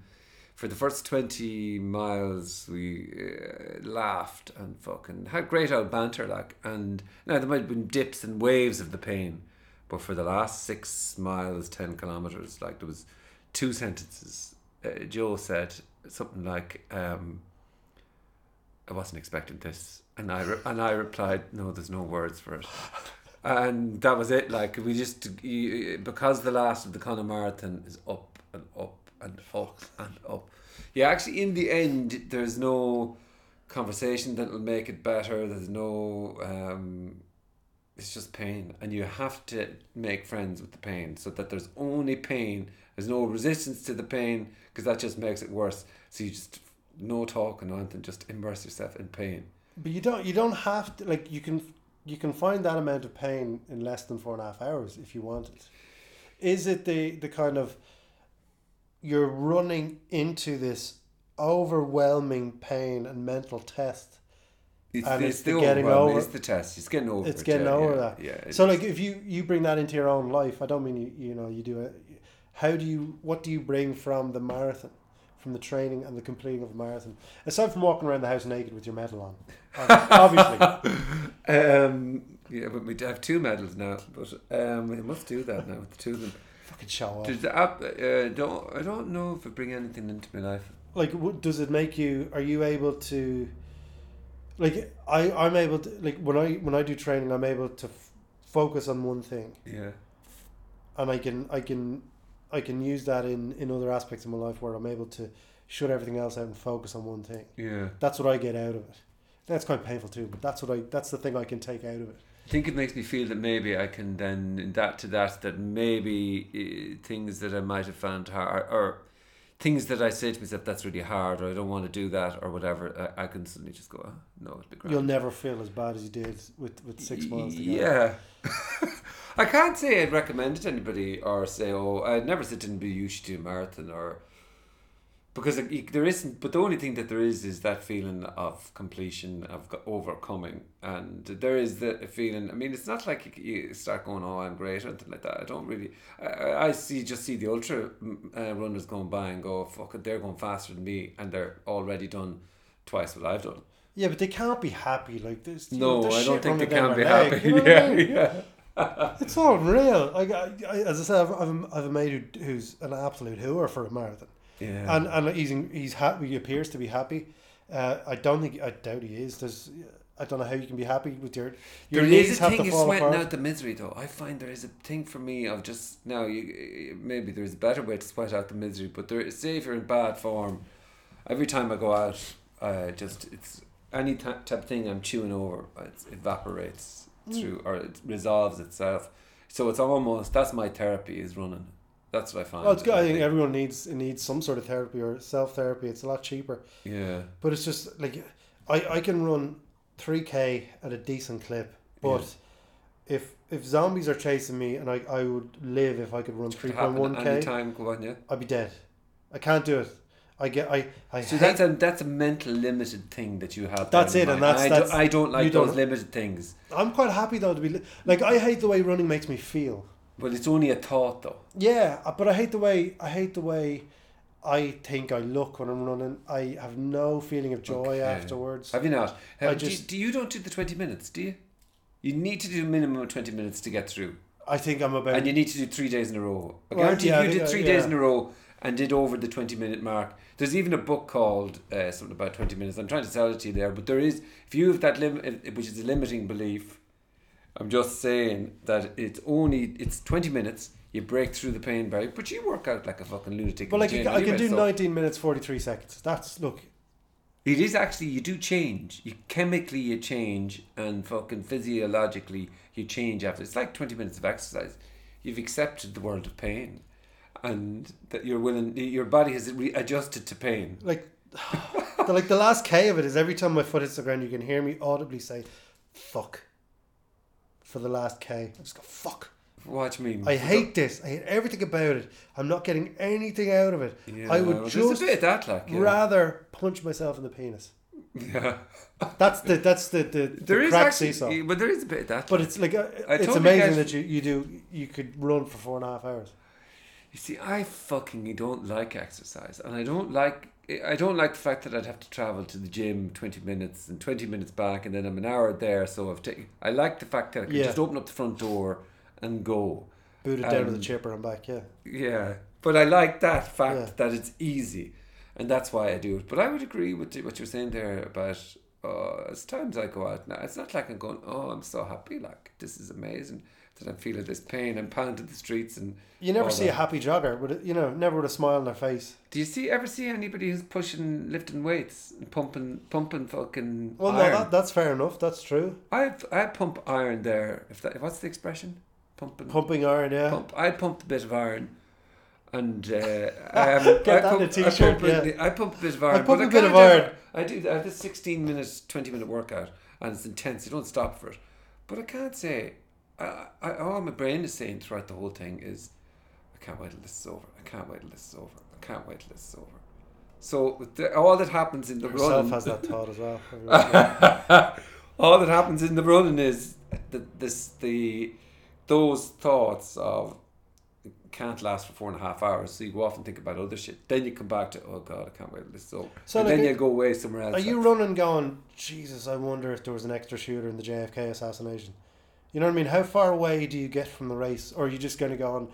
for the first twenty miles, we uh, laughed and fucking had great old banter. Like, and now there might have been dips and waves of the pain, but for the last six miles, ten kilometers, like there was two sentences. Uh, Joe said something like. Um, I wasn't expecting this, and I re- and I replied, "No, there's no words for it," *laughs* and that was it. Like we just because the last of the Connemara Marathon is up and up and up and up. Yeah, actually, in the end, there's no conversation that will make it better. There's no. Um, it's just pain, and you have to make friends with the pain, so that there's only pain. There's no resistance to the pain because that just makes it worse. So you just no talk and anything, just immerse yourself in pain. But you don't you don't have to like you can you can find that amount of pain in less than four and a half hours if you want it. Is it the the kind of you're running into this overwhelming pain and mental test It's, And it's, it's the the getting over- It's the test. It's getting over. it's it, getting yeah, over yeah, that. Yeah. so like if you you bring that into your own life i don't mean you you know you do it how do you what do you bring from the marathon from the training and the completing of a marathon aside from walking around the house naked with your medal on *laughs* obviously um, yeah, but we have two medals now. But um, we must do that now with the two of them. Fucking show off Does the app? Uh, don't I don't know if it bring anything into my life. like what does it make you are you able to like i i'm able to like when i when i do training i'm able to f- focus on one thing Yeah. and i can i can i can use that in in other aspects of my life where i'm able to shut everything else out and focus on one thing Yeah. that's what i get out of it that's quite painful too but that's what i that's the thing i can take out of it I think it makes me feel that maybe I can then in that to that that maybe uh, things that I might have found hard or things that I say to myself that's really hard or I don't want to do that or whatever I, I can suddenly just go oh, no it'll be great. you'll never feel as bad as you did with with six miles to go Yeah. *laughs* I can't say I'd recommend it to anybody or say, oh, I'd never sit and be you should do a marathon or because there isn't. But the only thing that there is is that feeling of completion, of overcoming, and there is the feeling. I mean, it's not like you, start going, oh, I'm great or anything like that. I don't really. I- I, see just see the ultra mm, uh, runners going by and go, fuck it, they're going faster than me, and they're already done twice what I've done. yeah but they can't be happy like this No, know, I don't think they can be leg, happy. you know what I *laughs* yeah, mean? yeah. It's all real. Like I, I, as I said, I've, I've, a- I've a mate who, who's an absolute hooer for a marathon, Yeah. and and he's in, he's happy. He appears to be happy. Uh, I don't think I doubt he is. There's I don't know how you can be happy with your your There knees is a have thing to of sweating apart. out the misery, though. I find there is a thing for me of just now. You maybe there's a better way to sweat out the misery, but there. Say if you're in bad form, every time I go out, I just it's any t- type of thing I'm chewing over, it evaporates Mm. through or it resolves itself. So it's almost that's my therapy is running. That's what I find. Well, it's good. I think everyone needs needs some sort of therapy or self therapy. It's a lot cheaper, yeah. but it's just like I, I can run three k at a decent clip, but if if zombies are chasing me and I, I would live if I could run three point one k, time. Go on, yeah. I'd be dead. I can't do it. I get I I So that's a that's a mental limited thing that you have. That's it, and that's- I, that's- don't, I don't like you don't- those limited things. I'm quite happy though to be li- like I hate the way running makes me feel. But it's only a thought, though. Yeah, uh, but I hate the way I hate the way I think I look when I'm running. I have no feeling of joy Okay. afterwards. Have you not? I Have, do, you, just- do you don't do the twenty minutes? Do you? You need to do a minimum of twenty minutes to get through, I think I'm about and you need to do three days in a row. I Well, guarantee yeah, you did I- three days in a row and did over the 20 minute mark. There's even a book called uh, something about 20 minutes. I'm trying to sell it to you there, but there is, if you have that limit, which is a limiting belief, I'm just saying that it's only, it's 20 minutes, you break through the pain barrier, but you work out like a fucking lunatic. But like you, I can do so 19 minutes 43 seconds. That's look. It is actually, you do change. You chemically you change and fucking physiologically you change after. It's like 20 minutes of exercise. You've accepted the world of pain and that you're willing, your body has re- adjusted to pain. Like, *sighs* the, like the last K of it is every time my foot hits the ground, you can hear me audibly say, "Fuck." For the last K, I just go fuck. What do you mean? I hate this. I hate everything about it. I'm not getting anything out of it. Yeah, I would just a that, like yeah. rather punch myself in the penis. yeah. *laughs* That's the that's the the, the There is crack actually, seesaw. but there is a bit of that. But it's like uh, I it's totally amazing that you, you do you could run for four and a half hours. You see, I fucking don't like exercise, and I don't like. I don't like the fact that I'd have to travel to the gym twenty minutes and twenty minutes back, and then I'm an hour there. So I've taken. I like the fact that I can Yeah. just open up the front door and go. Boot it down to the Um, chipper and back. Yeah, Yeah, but I like that fact Yeah. that it's easy, and that's why I do it. But I would agree with what you're saying there about. Uh, as times I go out now, it's not like I'm going. Oh, I'm so happy! Like this is amazing that I'm feeling this pain. I'm pounding the streets and. you never see a happy jogger with you know never with a smile on their face. Do you see ever see anybody who's pushing, lifting weights and pumping, pumping fucking Well, iron? no, that, that's fair enough. That's true. I I pump iron there. If that what's the expression? Pumping. Pumping iron, yeah. Pump. I pumped a bit of iron, and uh, *laughs* um, Get I that in a pump- I t-shirt, pump, a- I pump a bit of iron. I pump a bit of iron. I do. I have this sixteen minutes, twenty minute workout, and it's intense. You don't stop for it, but I can't say. I, I, all my brain is saying throughout the whole thing is, I can't wait till this is over. I can't wait till this is over. I can't wait till this is over. So the, all that happens in the Herself running, has that thought as well. *laughs* all that happens in the running is that this the those thoughts of can't last for four and a half hours. So you go off and think about other shit. Then you come back to oh god, I can't wait till this is over. So, and like, then you go away somewhere else. Are you running going, Jesus, I wonder if there was an extra shooter in the JFK assassination? You know what I mean? How far away do you get from the race? Or are you just going to go on,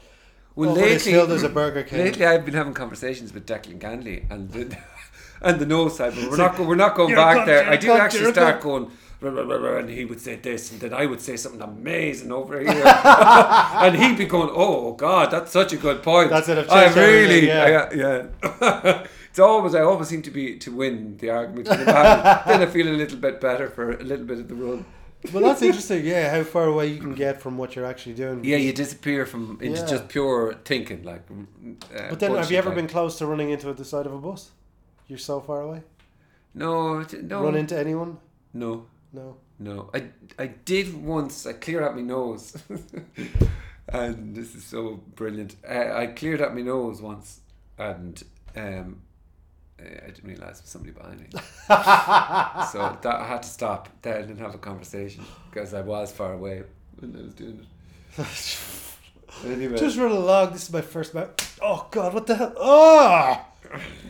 Well, oh, this lately, there's a Burger King? lately I've been having conversations with Declan Ganley and the, *laughs* and the no side, but we're not we're not going back cunt, there. I cunt, actually start cunt." going. And he would say this, and then I would say something amazing over here, *laughs* and he'd be going, "Oh God, that's such a good point." That's it, I've I really, yeah. yeah, yeah. *laughs* it's always I always seem to be to win the argument. the then I feel a little bit better for a little bit of the run. Well, that's interesting. Yeah, how far away you can get from what you're actually doing. Yeah, you disappear from into Yeah. just pure thinking, like. Uh, But then, have you ever like. been close to running into the side of a bus? You're so far away. No, no, Run into anyone? no. No. No, I I did once. I cleared out my nose, *laughs* and this is so brilliant. I, I cleared out my nose once, and um, I didn't realize there was somebody behind me. *laughs* so that I had to stop then and have a conversation because I was far away when I was doing it. *laughs* Anyway, Just run along. This is my first match. Oh God, what the hell? Oh,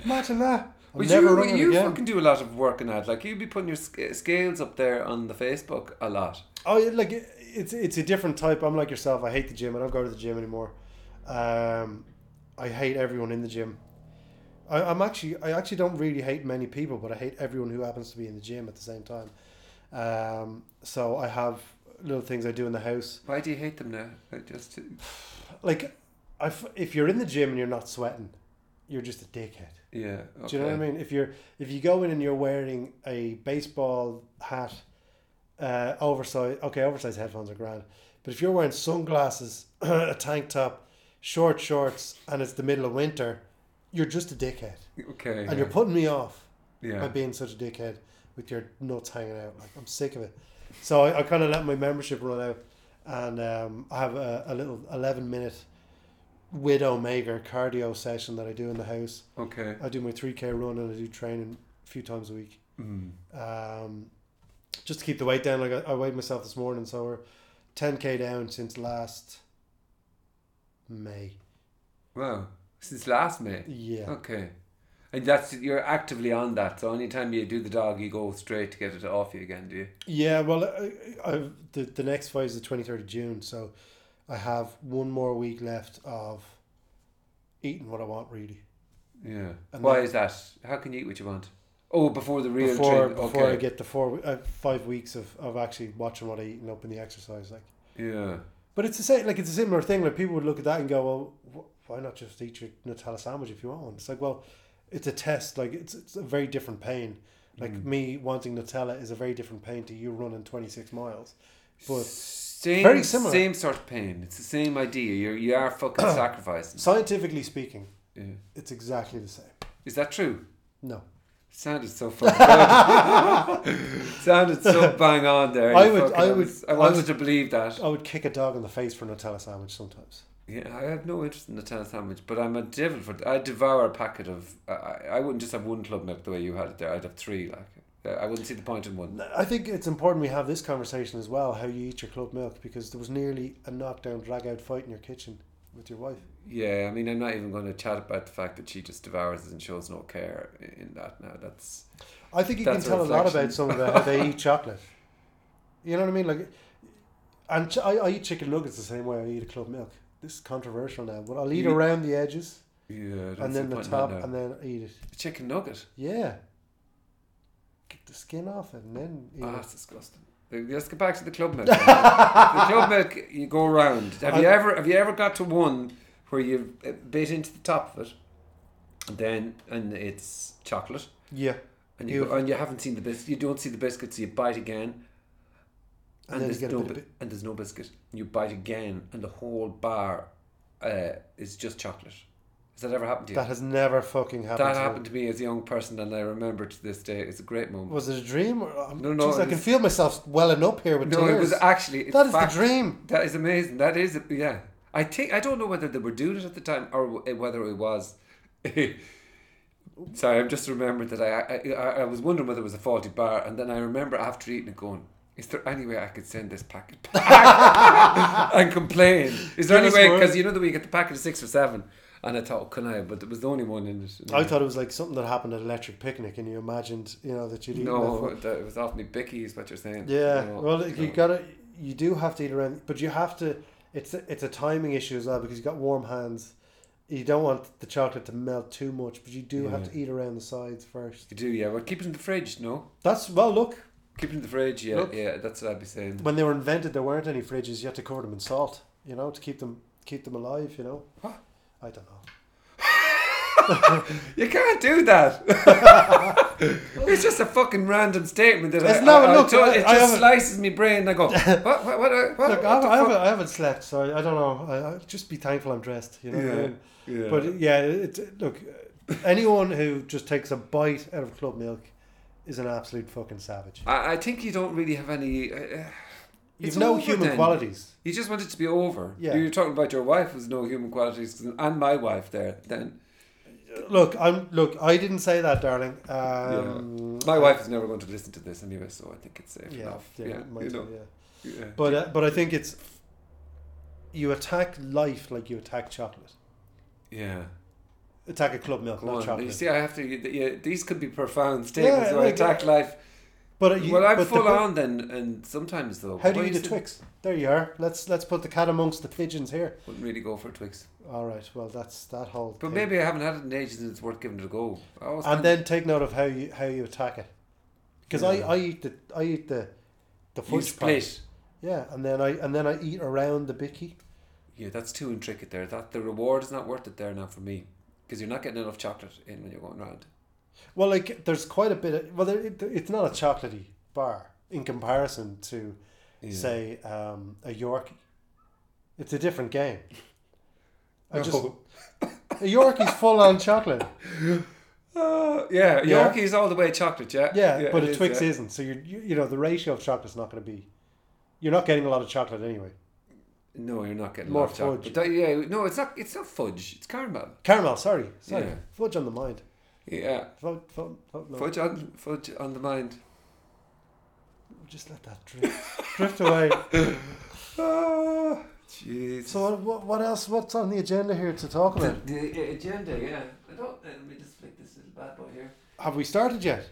imagine that. Never you, running you again. fucking do a lot of work working out. Like you'd be putting your sc- scales up there on the Facebook a lot. Oh, yeah, like it- it's it's a different type. I'm like yourself. I hate the gym. I don't go to the gym anymore. Um, I hate everyone in the gym. I, I'm actually I actually don't really hate many people, but I hate everyone who happens to be in the gym at the same time. Um, so I have little things I do in the house. Why do you hate them now? Like, Just to, Like, I f if you're in the gym and you're not sweating, you're just a dickhead. yeah. Okay. Do you know what I mean? If you're if you go in and you're wearing a baseball hat, uh, oversized okay, oversized headphones are grand. But if you're wearing sunglasses, *clears throat* a tank top, short shorts, and it's the middle of winter, you're just a dickhead, Okay. and yeah. you're putting me off by being such a dickhead with your nuts hanging out. Like I'm sick of it. So I, I kind of let my membership run out, and um, I have a, a little eleven minute widow maker cardio session that I do in the house. Okay. I do my 3k run and I do training a few times a week. Mm. Um, just to keep the weight down. Like I, I weighed myself this morning, so we're 10k down since last May. Wow. Since last May. Yeah. Okay. And that's you're actively on that. So anytime you do the dog, you go straight to get it off you again, do you? Yeah, well, I, I've the, the next fight is the 23rd of June, so I have one more week left of eating what I want really. Yeah. And Why then- is that? How can you eat what you want? Oh, before the real before train. before okay. I get the four uh, five weeks of, of actually watching what I eat and up in the exercise like. Yeah. But it's the same like it's a similar thing. Like people would look at that and go, well, why not just eat your Nutella sandwich if you want one? It's like well, it's a test. Like it's it's a very different pain. Like Mm. me wanting Nutella is a very different pain to you running twenty six miles. But Same, very similar. Same sort of pain. It's the same idea. You're you are fucking *clears throat* sacrificing. scientifically speaking, Yeah. it's exactly the same. Is that true? No, Sounded so fucking good. *laughs* Sounded so *laughs* bang on there. I would- I would- I I wanted would- to believe that. I would kick a dog in the face for a Nutella sandwich sometimes. Yeah, I have no interest in the tennis sandwich, but I'm a devil for. I devour a packet of. I, I wouldn't just have one club milk the way you had it there. I'd have three. Like Uh, I wouldn't see the point in one. I think it's important we have this conversation as well. How you eat your club milk because there was nearly a knockdown, drag out fight in your kitchen with your wife. Yeah, I mean, I'm not even going to chat about the fact that she just devours it and shows no care in that. Now that's I think you can tell a lot about some about how they eat chocolate. You know what I mean? Like, and ch- I, I eat chicken nuggets the same way I eat a club milk. This is controversial now, but I'll eat You- around the edges yeah. And then the top and then eat it. A chicken nugget. Yeah. Get the skin off it and then eat ah, it. that's disgusting. Let's get back to the club *laughs* milk. the club milk, you go around. Have you ever have you ever got to one where you uh, bit into the top of it, and then and it's chocolate, Yeah. and you go, and you haven't seen the biscuit. You don't see the biscuits. so you bite again, And and, there's no bit bi- bi- and there's no biscuit. And you bite again, and the whole bar uh, is just chocolate. Has that ever happened to you? That has never fucking happened. That to me. happened to me as a young person, and I remember to this day. It's a great moment. Was it a dream? Or, um, No, no, jeez, it I can feel myself welling up here with no, tears. it was actually. that is fact, the dream. That is amazing. That is, yeah. I think I don't know whether they were doing it at the time or whether it was. *laughs* Sorry, I'm just remembered that I, I I was wondering whether it was a faulty bar, and then I remember after eating it going, "Is there any way I could send this packet back *laughs* and complain? Is there Give any us way? more. Because you know the way you get the packet of six or seven, and I thought, oh, can I? But there was the only one in it. I thought it was like something that happened at Electric Picnic, and you imagined, you know, that you'd eat no, that. that, it was off me Bicky, is what you're saying. Yeah, No, well, you no. gotta, you do have to eat around, but you have to. It's a, it's a timing issue as well because you've got warm hands. You don't want the chocolate to melt too much, but you do have to eat around the sides first. You do, yeah. Well, keep it in the fridge. No, That's well, look. Keep it in the fridge. Yeah, Look. yeah. That's what I'd be saying. When they were invented, there weren't any fridges. You had to cover them in salt, you know, to keep them keep them alive. You know. What? I don't know. *laughs* You can't do that. *laughs* it's just a fucking random statement that It's I, not- I, look, I- it I just slices me brain. I go, *laughs* what, what, what, what, what Look, the I, haven't, I, haven't, I haven't slept, so I, I don't know. I, I just be thankful I'm dressed. You know. what I Yeah, mean? yeah. But yeah, it, look, anyone who just takes a bite out of club milk is an absolute fucking savage. I, I think you don't really have any. Uh, uh, You've it's no human then. qualities. You just want it to be over. Yeah. You're talking about your wife who's no human qualities, and my wife there. Then Look, I'm look. I didn't say that, darling. Um, my wife is never going to listen to this anyway, so I think it's safe Yeah, enough. yeah, Yeah, might you know. yeah. Yeah. But uh, but I think it's you attack life like you attack chocolate. yeah. Attack a club milk, Come not on. chocolate. You see, I have to. Yeah, these could be profound statements. Yeah, like, attack life. but uh, you, well, I'm but full po- on then, and sometimes though. How do you eat a Twix? There you are. Let's let's put the cat amongst the pigeons here. Wouldn't really go for Twix, All right. Well, that's that whole. But thing. maybe I haven't had it in ages, and it's worth giving it a go. And find- then take note of how you how you attack it, because Yeah. I, I eat the I eat the the you fudge split. Yeah, and then I and then I eat around the bicky. Yeah, that's too intricate there. That the reward is not worth it there now for me, because you're not getting enough chocolate in when you're going round. Well, like there's quite a bit. Of, well, there, it, it's not a chocolatey bar in comparison to Yeah. say um, a Yorkie. It's a different game. *laughs* I just No. a Yorkie's full on chocolate. *laughs* Uh, yeah, Yeah. Yorkie's all the way chocolate. Yeah, Yeah, but it a is, Twix yeah. isn't. So you you know the ratio of chocolate's not going to be. You're not getting a lot of chocolate anyway. No, you're not getting More fudge. But that, yeah, no, it's not. It's not fudge. It's caramel. Caramel, sorry, sorry, Yeah. fudge on the mind. Yeah, Fudge, fudge, fudge, no. fudge on fudge on the mind. Just let that drift, drift away. Oh, *laughs* jeez. So what, what, what else? What's on the agenda here to talk about? the agenda, yeah. I don't. uh, Let me just flick this little bad boy here. Have we started yet?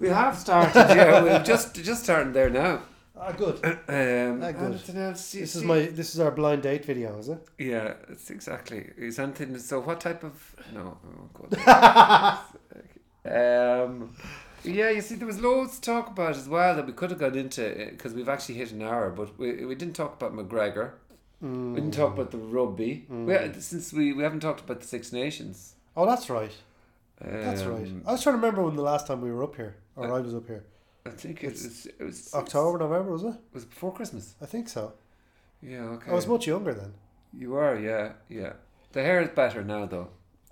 We have started. yeah, we're just just starting there now. Ah, good. *clears throat* Um, Ah, good. else? This is my this is our blind date video, is it? Yeah, it's exactly. Is anything? So, what type of? No, I there. *laughs* um, yeah, you see, there was loads to talk about as well that we could have gone into because we've actually hit an hour, but we, we didn't talk about McGregor. We didn't talk about the rugby. We, since we, we haven't talked about the Six Nations. Oh, that's right. That's right. Um, I was trying to remember when the last time we were up here, or I was up here. I think it was it was October, November, was it? Was it before Christmas? I think so. Yeah. Okay. I was much younger then. You are. Yeah. Yeah. The hair is better now, though.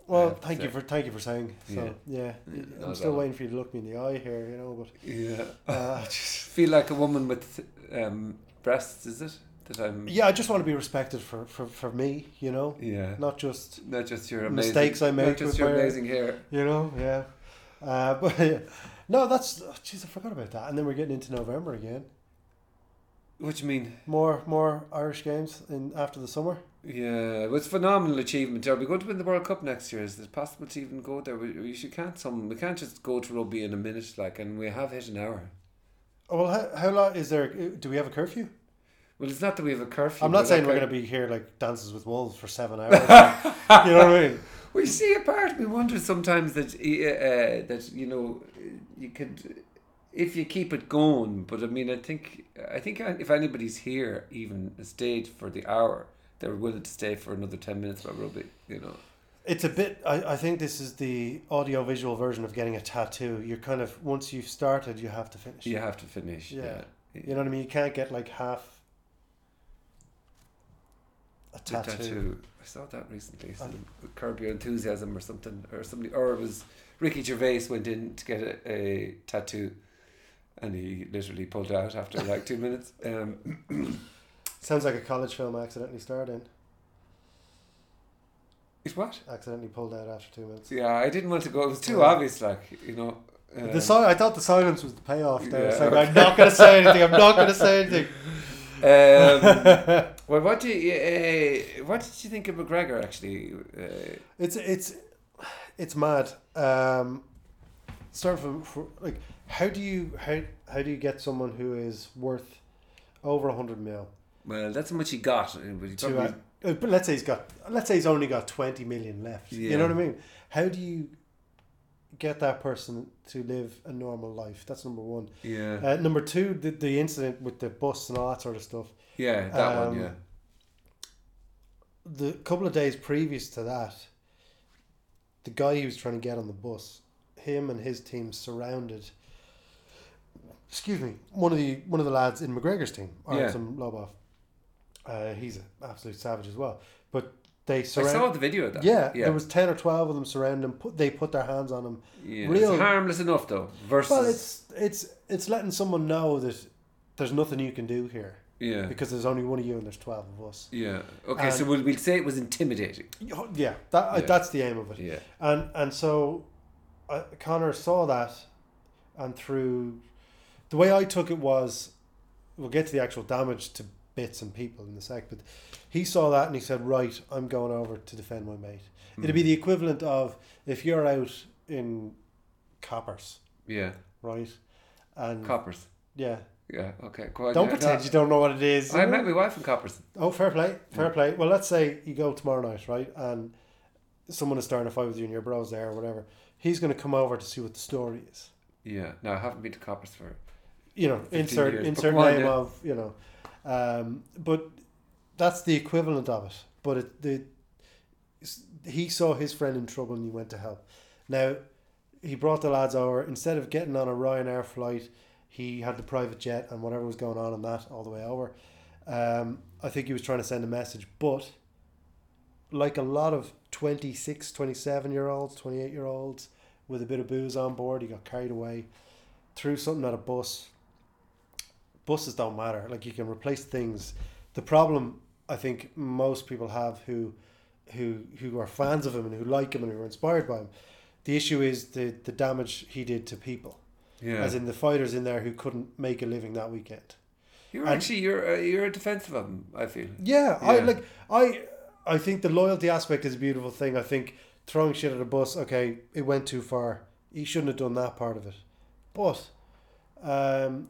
Well, to thank you for thank you for saying. So yeah, Yeah, I'm still waiting for you to look me in the eye here, you know. Yeah. But uh, *laughs* just, Feel like a woman with um, breasts, is it? That I'm. yeah, I just want to be respected for, for, for me, you know, Yeah. not just Not just your amazing Mistakes I make Not just your amazing hair. you know, yeah. Uh, *laughs* but yeah. No, that's oh, jeez, I forgot about that. And then we're getting into November again. What do you mean? More more Irish games in after the summer. Yeah, it was phenomenal achievement. Are we going to win the World Cup next year? Is it possible to even go there? We, we should can't some. We can't just go to rugby in a minute, like, and we have hit an hour. Oh, well, how, how long is there? Uh, do we have a curfew? Well, it's not that we have a curfew. I'm not saying like we're going to be here like dances with wolves for seven *laughs* hours. you know what I mean? We see a part me wonder sometimes that uh, that you know you could if you keep it going. But I mean, I think I think if anybody's here, even stayed for the hour, they're willing to stay for another ten minutes rugby. You know. It's a bit. I, I think this is the audio visual version of getting a tattoo. You're kind of once you've started, you have to finish. You have to finish. Yeah. Yeah. You know what I mean? You can't get like half a tattoo. tattoo. I saw that recently. Some Curb Your Enthusiasm or something, or somebody, or it was Ricky Gervais went in to get a, a tattoo, and he literally pulled out after like two minutes. Um, *coughs* Sounds like a college film I accidentally starred in. it's what? Accidentally pulled out after two minutes. Yeah, I didn't want to go. It was too Yeah. obvious, like you know. Um, the si- I thought the silence was the payoff. There, it's Yeah. like I'm not going to say anything. I'm not going to say anything. *laughs* um, *laughs* well, what do you, uh, what did you think of McGregor actually? Uh, It's it's it's mad. Um, start from like how do you how how do you get someone who is worth over a hundred mil well, that's how much he got. uh, he to uh, uh, but let's say he's got let's say he's only got twenty million left. You know what I mean? How do you get that person to live a normal life? That's number one. yeah, Uh, number two, the the incident with the bus and all that sort of stuff. yeah, that um, one, yeah. the couple of days previous to that, the guy he was trying to get on the bus, him and his team surrounded. Excuse me, one of the one of the lads in McGregor's team, Yeah. Artem Lobov. Uh, he's an absolute savage as well. But they I surround. saw the video of that. yeah, yeah, there was ten or twelve of them surrounding him. Put they put their hands on him. yeah. real- It's harmless enough though. Versus, Well, it's it's it's letting someone know that there's nothing you can do here yeah, because there's only one of you and there's twelve of us. yeah. Okay, so we'll, we'll say it was intimidating. Yeah, that Yeah. that's the aim of it. Yeah, And and so uh, Conor saw that, and through the way I took it was, we'll get to the actual damage to bits and people in the sec, but he saw that and he said, "Right, I'm going over to defend my mate." It'd be mm. the equivalent of if you're out in coppers, yeah. right? And Coppers. yeah, Yeah. Okay. Go don't pretend No, you don't know what it is. I met my wife in Coppers. Oh, fair play, fair Yeah. play. Well, let's say you go tomorrow night, right, and someone is starting a fight with you and your bro's there or whatever. He's going to come over to see what the story is. Yeah. No, I haven't been to Coppers for. You know, insert years, insert name yeah. of you know, um, but that's the equivalent of it. But it, the he saw his friend in trouble and he went to help. Now he brought the lads over instead of getting on a Ryanair flight. He had the private jet and whatever was going on in that all the way over. Um, I think he was trying to send a message, but like a lot of 26, 27 year olds, 28 year olds with a bit of booze on board, he got carried away, threw something at a bus. Buses don't matter. Like you can replace things. The problem I think most people have who who who are fans of him and who like him and who are inspired by him. The issue is the the damage he did to people, Yeah. as in the fighters in there who couldn't make a living that weekend. you're and- actually you're uh, you're defensive of him. I feel. Yeah, I like I I think the loyalty aspect is a beautiful thing. I think throwing shit at a bus, okay, it went too far. He shouldn't have done that part of it. But um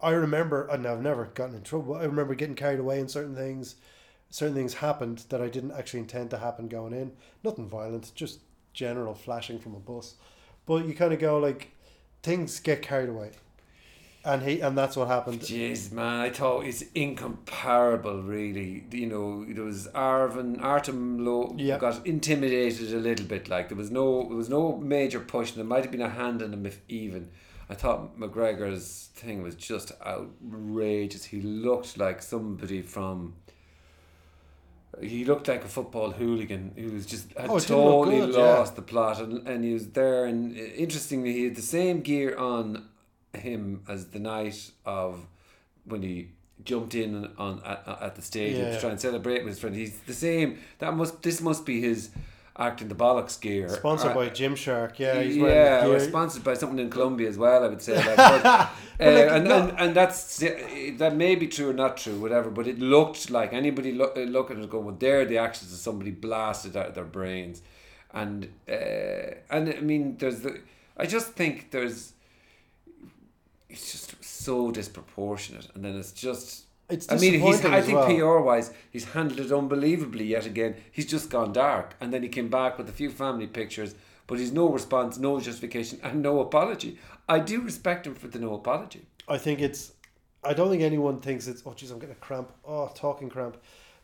I remember, and I've never gotten in trouble. I remember getting carried away in certain things. Certain things happened that I didn't actually intend to happen going in. Nothing violent, just general flashing from a bus. But you kind of go like, things get carried away, and he and that's what happened. Jeez, man, I thought it's incomparable, really. You know, there was Arvin, Artem Low Yeah. got intimidated a little bit. Like there was no, there was no major push. There might have been a hand in him if even. I thought McGregor's thing was just outrageous. He looked like somebody from. He looked like a football hooligan who was just had Oh, it didn't look totally good, yeah. lost the plot, and, and he was there. And interestingly, he had the same gear on him as the night of when he jumped in on at, at the stadium Yeah. to try and celebrate with his friend. He's the same. That must this must be his acting the bollocks gear. Sponsored Uh, by Gymshark. Yeah, he's yeah, or sponsored by something in Colombia as well. I would say, like, but, *laughs* uh, like, and, no- and and that's that may be true or not true, whatever. But it looked like anybody look look at it and go, well, they're the actions of somebody blasted out of their brains, and uh, and I mean, there's the. I just think there's. It's just so disproportionate, and then it's just. It's I mean, he's. I think well. PR wise, he's handled it unbelievably yet again. He's just gone dark, and then he came back with a few family pictures, but he's no response, no justification, and no apology. I do respect him for the no apology. I think it's. I don't think anyone thinks it's. Oh, jeez, I'm getting a cramp. Oh, talking cramp.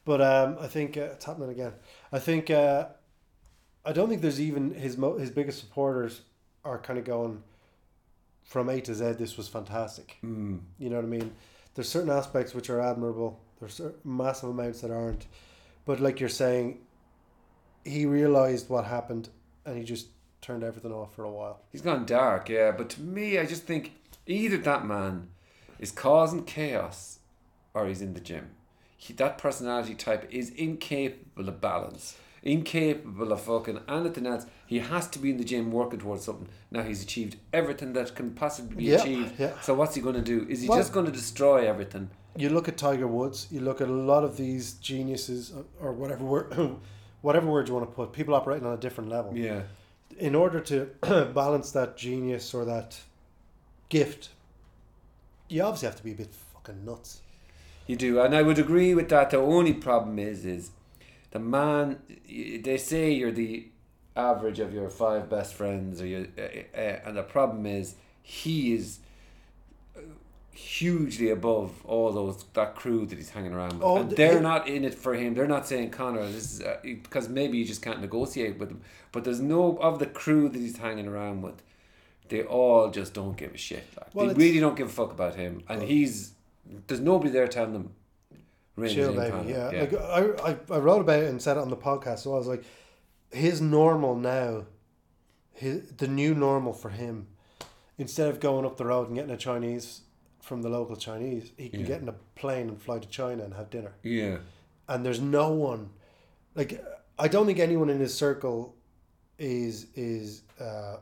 But um, I think uh, it's happening again. I think. Uh, I don't think there's even his mo- his biggest supporters are kind of going from A to Z. This was fantastic. Mm. You know what I mean? There's certain aspects which are admirable. There's massive amounts that aren't. But like you're saying, he realized what happened, and he just turned everything off for a while. He's gone dark, yeah. But to me, I just think either that man is causing chaos, or he's in the gym. He, that personality type is incapable of balance, incapable of fucking anything else. He has to be in the gym working towards something. Now he's achieved everything that can possibly be Yeah, achieved. yeah. So what's he going to do? Is he Well- just going to destroy everything? you look at Tiger Woods, you look at a lot of these geniuses or whatever word, *clears throat* whatever word you want to put, people operating on a different level. Yeah. In order to *clears throat* balance that genius or that gift, you obviously have to be a bit fucking nuts. You do, and I would agree with that. The only problem is, is the man. They say you're the average of your five best friends, or you, uh, uh, and the problem is he is uh, hugely above all those that crew that he's hanging around with, Oh, and they're he- not in it for him. They're not saying Conor, this is uh, because maybe you just can't negotiate with him. But there's no of the crew that he's hanging around with. They all just don't give a shit. Like, Well, they really don't give a fuck about him, and he's there's nobody there telling them. "Rein it Chill, baby. Conor." Yeah. Like I, I, I wrote about it and said it on the podcast. So I was like, his normal now, his the new normal for him, instead of going up the road and getting a Chinese from the local Chinese, he can Yeah. get in a plane and fly to China and have dinner. yeah. and there's no one like I don't think anyone in his circle is is uh,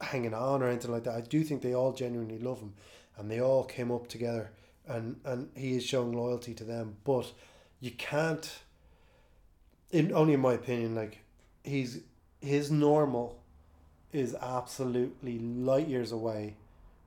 hanging on or anything like that. I do think they all genuinely love him, and they all came up together, and and he is showing loyalty to them. But you can't, in only in my opinion, like he's his normal is absolutely light years away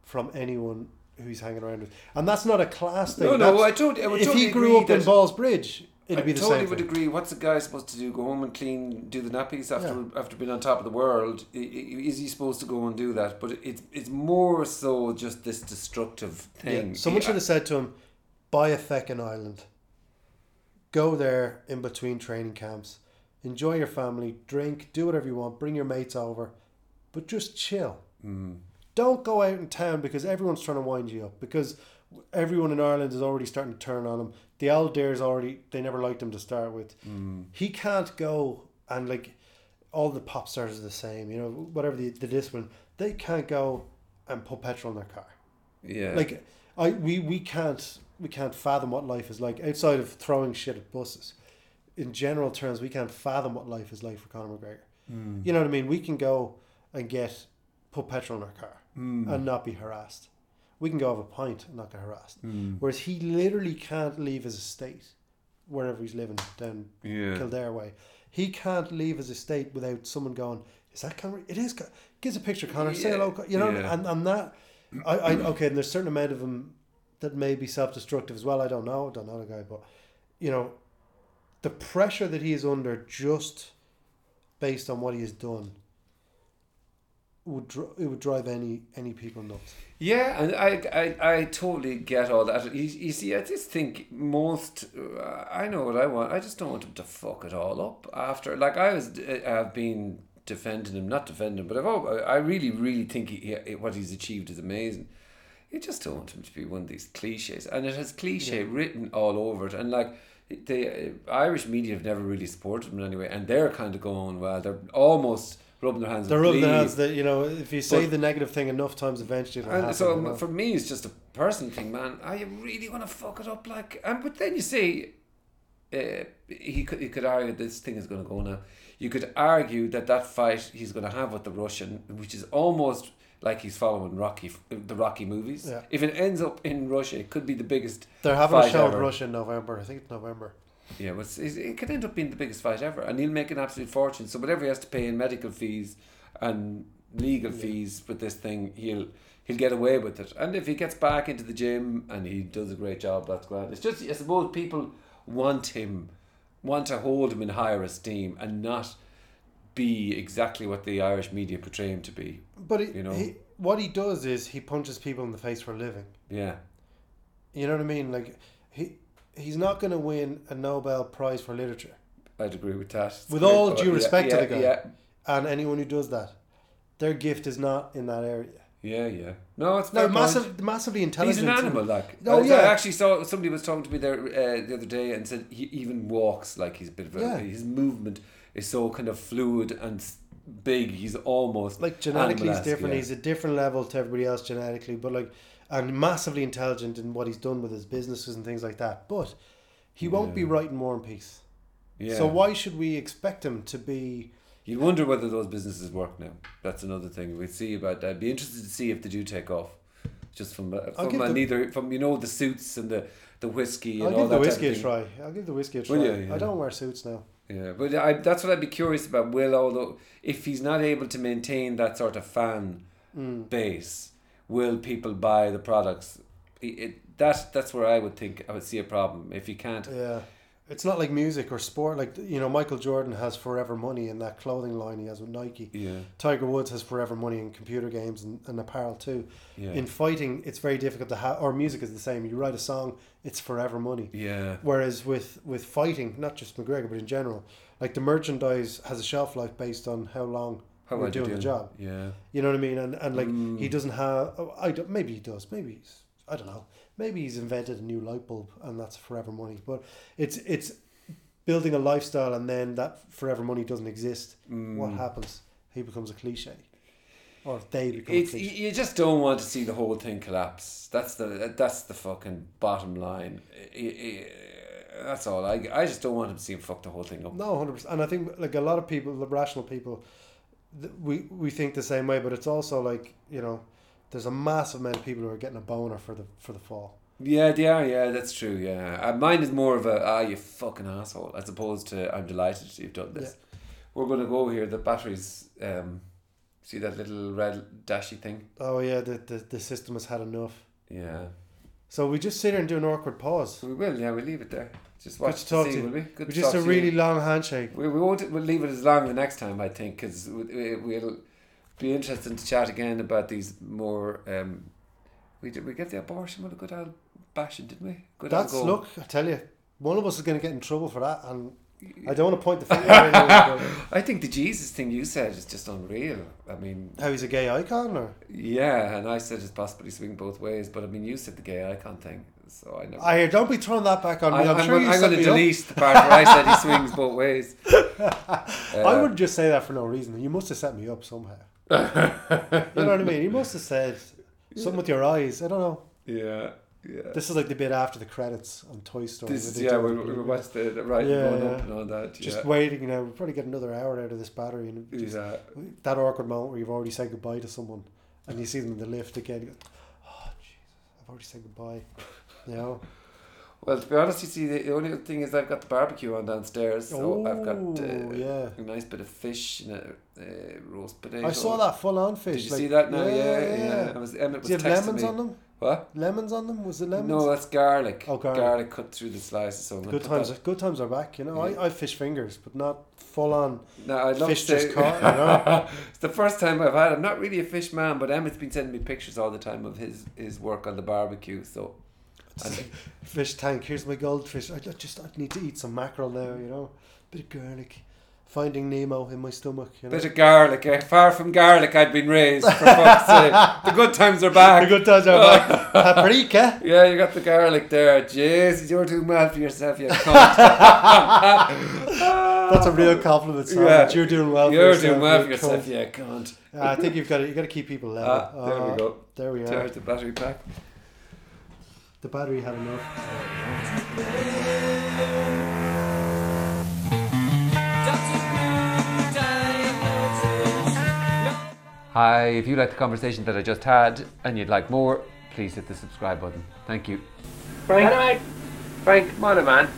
from anyone who he's hanging around with, and that's not a class thing. No, no, That's- I totally, I if totally he grew up in Ballsbridge, it'd I be the totally same. would thing. agree. What's a guy supposed to do? Go home and clean, do the nappies after after being on top of the world? Is he supposed to go and do that? But it's it's more so just this destructive thing. Yeah. Someone Yeah. should have said to him, buy a feckin' island. Go there in between training camps. Enjoy your family, drink, do whatever you want, bring your mates over, but just chill. Mm. Don't go out in town because everyone's trying to wind you up. Because everyone in Ireland is already starting to turn on him. The old dares already, they never liked him to start with. Mm. He can't go and like all the pop stars are the same, you know, whatever the, the discipline, they can't go and put petrol in their car Yeah. like I we we can't we can't fathom what life is like outside of throwing shit at buses. In general terms, we can't fathom what life is like for Conor McGregor. Mm. You know what I mean? We can go and get put petrol in our car Mm. and not be harassed. We can go have a pint and not get harassed. Mm. Whereas he literally can't leave his estate wherever he's living down Yeah. Kildare way. He can't leave his estate without someone going, "Is that Conor? It is." Con-" Gives a picture, Conor. Say Yeah, hello, Con-" you know. yeah. And and that, I, I okay. And there's a certain amount of him that may be self-destructive as well. I don't know. I Don't know the guy, but you know, the pressure that he is under just based on what he has done would dr- it would drive any any people nuts. Yeah, and I, I, I totally get all that. You, you see, I just think most. Uh, I know what I want. I just don't want him to fuck it all up after. Like I was, uh, have been defending him, not defending him, but I've, al- I really, really think he, he, what he's achieved is amazing. You just don't want him to be one of these cliches, and it has cliche Yeah. written all over it. And like the uh, Irish media have never really supported him in any way, and they're kind of going, well, they're almost rubbing their hands. They're rubbing their hands that you know if you say But- the negative thing enough times, eventually it'll And happen. so you know? for me, it's just a personal thing, man. Are you really want to fuck it up like? And but then you say, uh, he could he could argue this thing is going to go now. You could argue that that fight he's going to have with the Russian, which is almost like he's following Rocky, the Rocky movies. Yeah. If it ends up in Russia, it could be the biggest. They're having a show in. Russia in November. I think it's November. Yeah, it's- it could end up being the biggest fight ever, and he'll make an absolute fortune. So whatever he has to pay in medical fees and legal Yeah. fees with this thing, he'll he'll get away with it. And if he gets back into the gym and he does a great job, that's grand. It's just I suppose people want him, want to hold him in higher esteem, and not be exactly what the Irish media portray him to be. But he, You know? he, what he does is he punches people in the face for a living. Yeah, You know what I mean? Like he he's not going to win a Nobel Prize for literature. I'd agree with that. It's With great, all due yeah, respect to yeah, the guy. Yeah, And anyone who does that, their gift is not in that area. yeah, yeah. No, it's No, massive, massively intelligent. He's an animal, like. Oh, I, yeah. I actually saw somebody was talking to me there uh, the other day and said he even walks like he's a bit of a. Yeah. His movement is so kind of fluid and big. He's almost Like genetically, he's different. yeah. He's a different level to everybody else genetically, but like, and massively intelligent in what he's done with his businesses and things like that. But he won't be Yeah. writing War and Peace. Yeah. So why should we expect him to be? You wonder whether those businesses work now. That's another thing we'd see about that. I'd be interested to see if they do take off. Just from uh, from the- neither from you know the suits and the the whiskey and I'll all give that the whiskey a try. I'll give the whiskey a try. Will you? Yeah. I don't wear suits now. Yeah, but I, that's what I'd be curious about. Will although if he's not able to maintain that sort of fan Mm. base, will people buy the products? It, it, that that's where I would think I would see a problem if you can't. Yeah. It's not like music or sport. Like you know, Michael Jordan has forever money in that clothing line he has with Nike. Yeah, Tiger Woods has forever money in computer games and, and apparel too. yeah, In fighting, it's very difficult to have. Or music is the same. You write a song, it's forever money. yeah, Whereas with with fighting, not just McGregor but in general, like the merchandise has a shelf life based on how long How we're you doing the job. Yeah, You know what I mean? And and like Mm. he doesn't have. oh, I don't, maybe he does. Maybe he's. I don't know. Maybe he's invented a new light bulb and that's forever money. But it's it's building a lifestyle and then that forever money doesn't exist. What Mm. happens? He becomes a cliche, or they become It's, a you cliche. you just don't want to see the whole thing collapse. That's the that's the fucking bottom line. I- I- that's all. I, I just don't want him to see him fuck the whole thing up. No, hundred percent. And I think like a lot of people, the rational people, th- we we think the same way. But it's also like you know, there's a massive amount of people who are getting a boner for the for the fall. Yeah, they are. Yeah, that's true. Yeah, uh, mine is more of a ah, you fucking asshole, as opposed to I'm delighted you've done this. We're gonna go here. The batteries. Um, see that little red dashy thing? Oh yeah, the the, the system has had enough. Yeah, So we just sit here and do an awkward pause. we will. Yeah, we'll leave it there. Just watch to talk see, to you. will we? Good to just a to really long handshake. We, we won't. We'll leave it as long the next time. I think because we, we'll be interested to chat again about these more. Um, we did we get the abortion with a good old bashing, didn't we? Good That's old look. I tell you, one of us is going to get in trouble for that, and I don't want to point the *laughs* finger. I think the Jesus thing you said is just unreal. I mean, how he's a gay icon, or yeah, and I said it's possibly swing both ways, but I mean, you said the gay icon thing, so I never. I don't be throwing that back on me. I, I'm, am sure you I'm going to delete the part where I said he swings both ways. *laughs* I Uh, would just say that for no reason. You must have set me up somehow. *laughs* you know what I mean? You must have said something with your eyes. I don't know. Yeah, yeah. This is like the bit after the credits on Toy Story. This is yeah. We, we watched the, the writing Yeah, going yeah. up and all that. Just yeah. waiting know. We'll probably get another hour out of this battery, and just yeah. that awkward moment where you've already said goodbye to someone, and you see them in the lift again. You go, oh Jesus, I've already said goodbye. Know. Well, to be honest, you see, the, only thing is I've got the barbecue on downstairs, so I've got Oh, uh, yeah. a nice bit of fish and a uh, roast potato. I saw that full on fish. Did you like- see that now? Yeah, yeah. I was Emmett Do was you have lemons me. on them? What? Lemons on them? Was it lemons? No, that's garlic. Oh, garlic. Garlic cut through the slices. So I'm good times. Good times are back. You know, Yeah. I, I fish fingers, but not full on. No, I'd love Fish just caught, you know? *laughs* it's the first time I've had. I'm not really a fish man, but Emmett's been sending me pictures all the time of his his work on the barbecue. So Fish tank. Here's my goldfish. I just I need to eat some mackerel now. You know, bit of garlic. Finding Nemo in my stomach. You know. bit of garlic. Eh? Far from garlic, I'd been raised. For fuck's sake, *laughs* the good times are back. the good times are back. Paprika. *laughs* Yeah, you got the garlic there. Jesus, you're doing well for yourself, you cunt. *laughs* That's a real compliment, Sam. Yeah. You're doing well. You're doing well for yourself, you you cunt. cunt. I think you've got to you got to keep people level. Ah, there we Uh, go. There we are. Charge the battery pack. The battery had enough. Hi, if you like the conversation that I just had and you'd like more, please hit the subscribe button. Thank you. Frank, Frank, come on, man.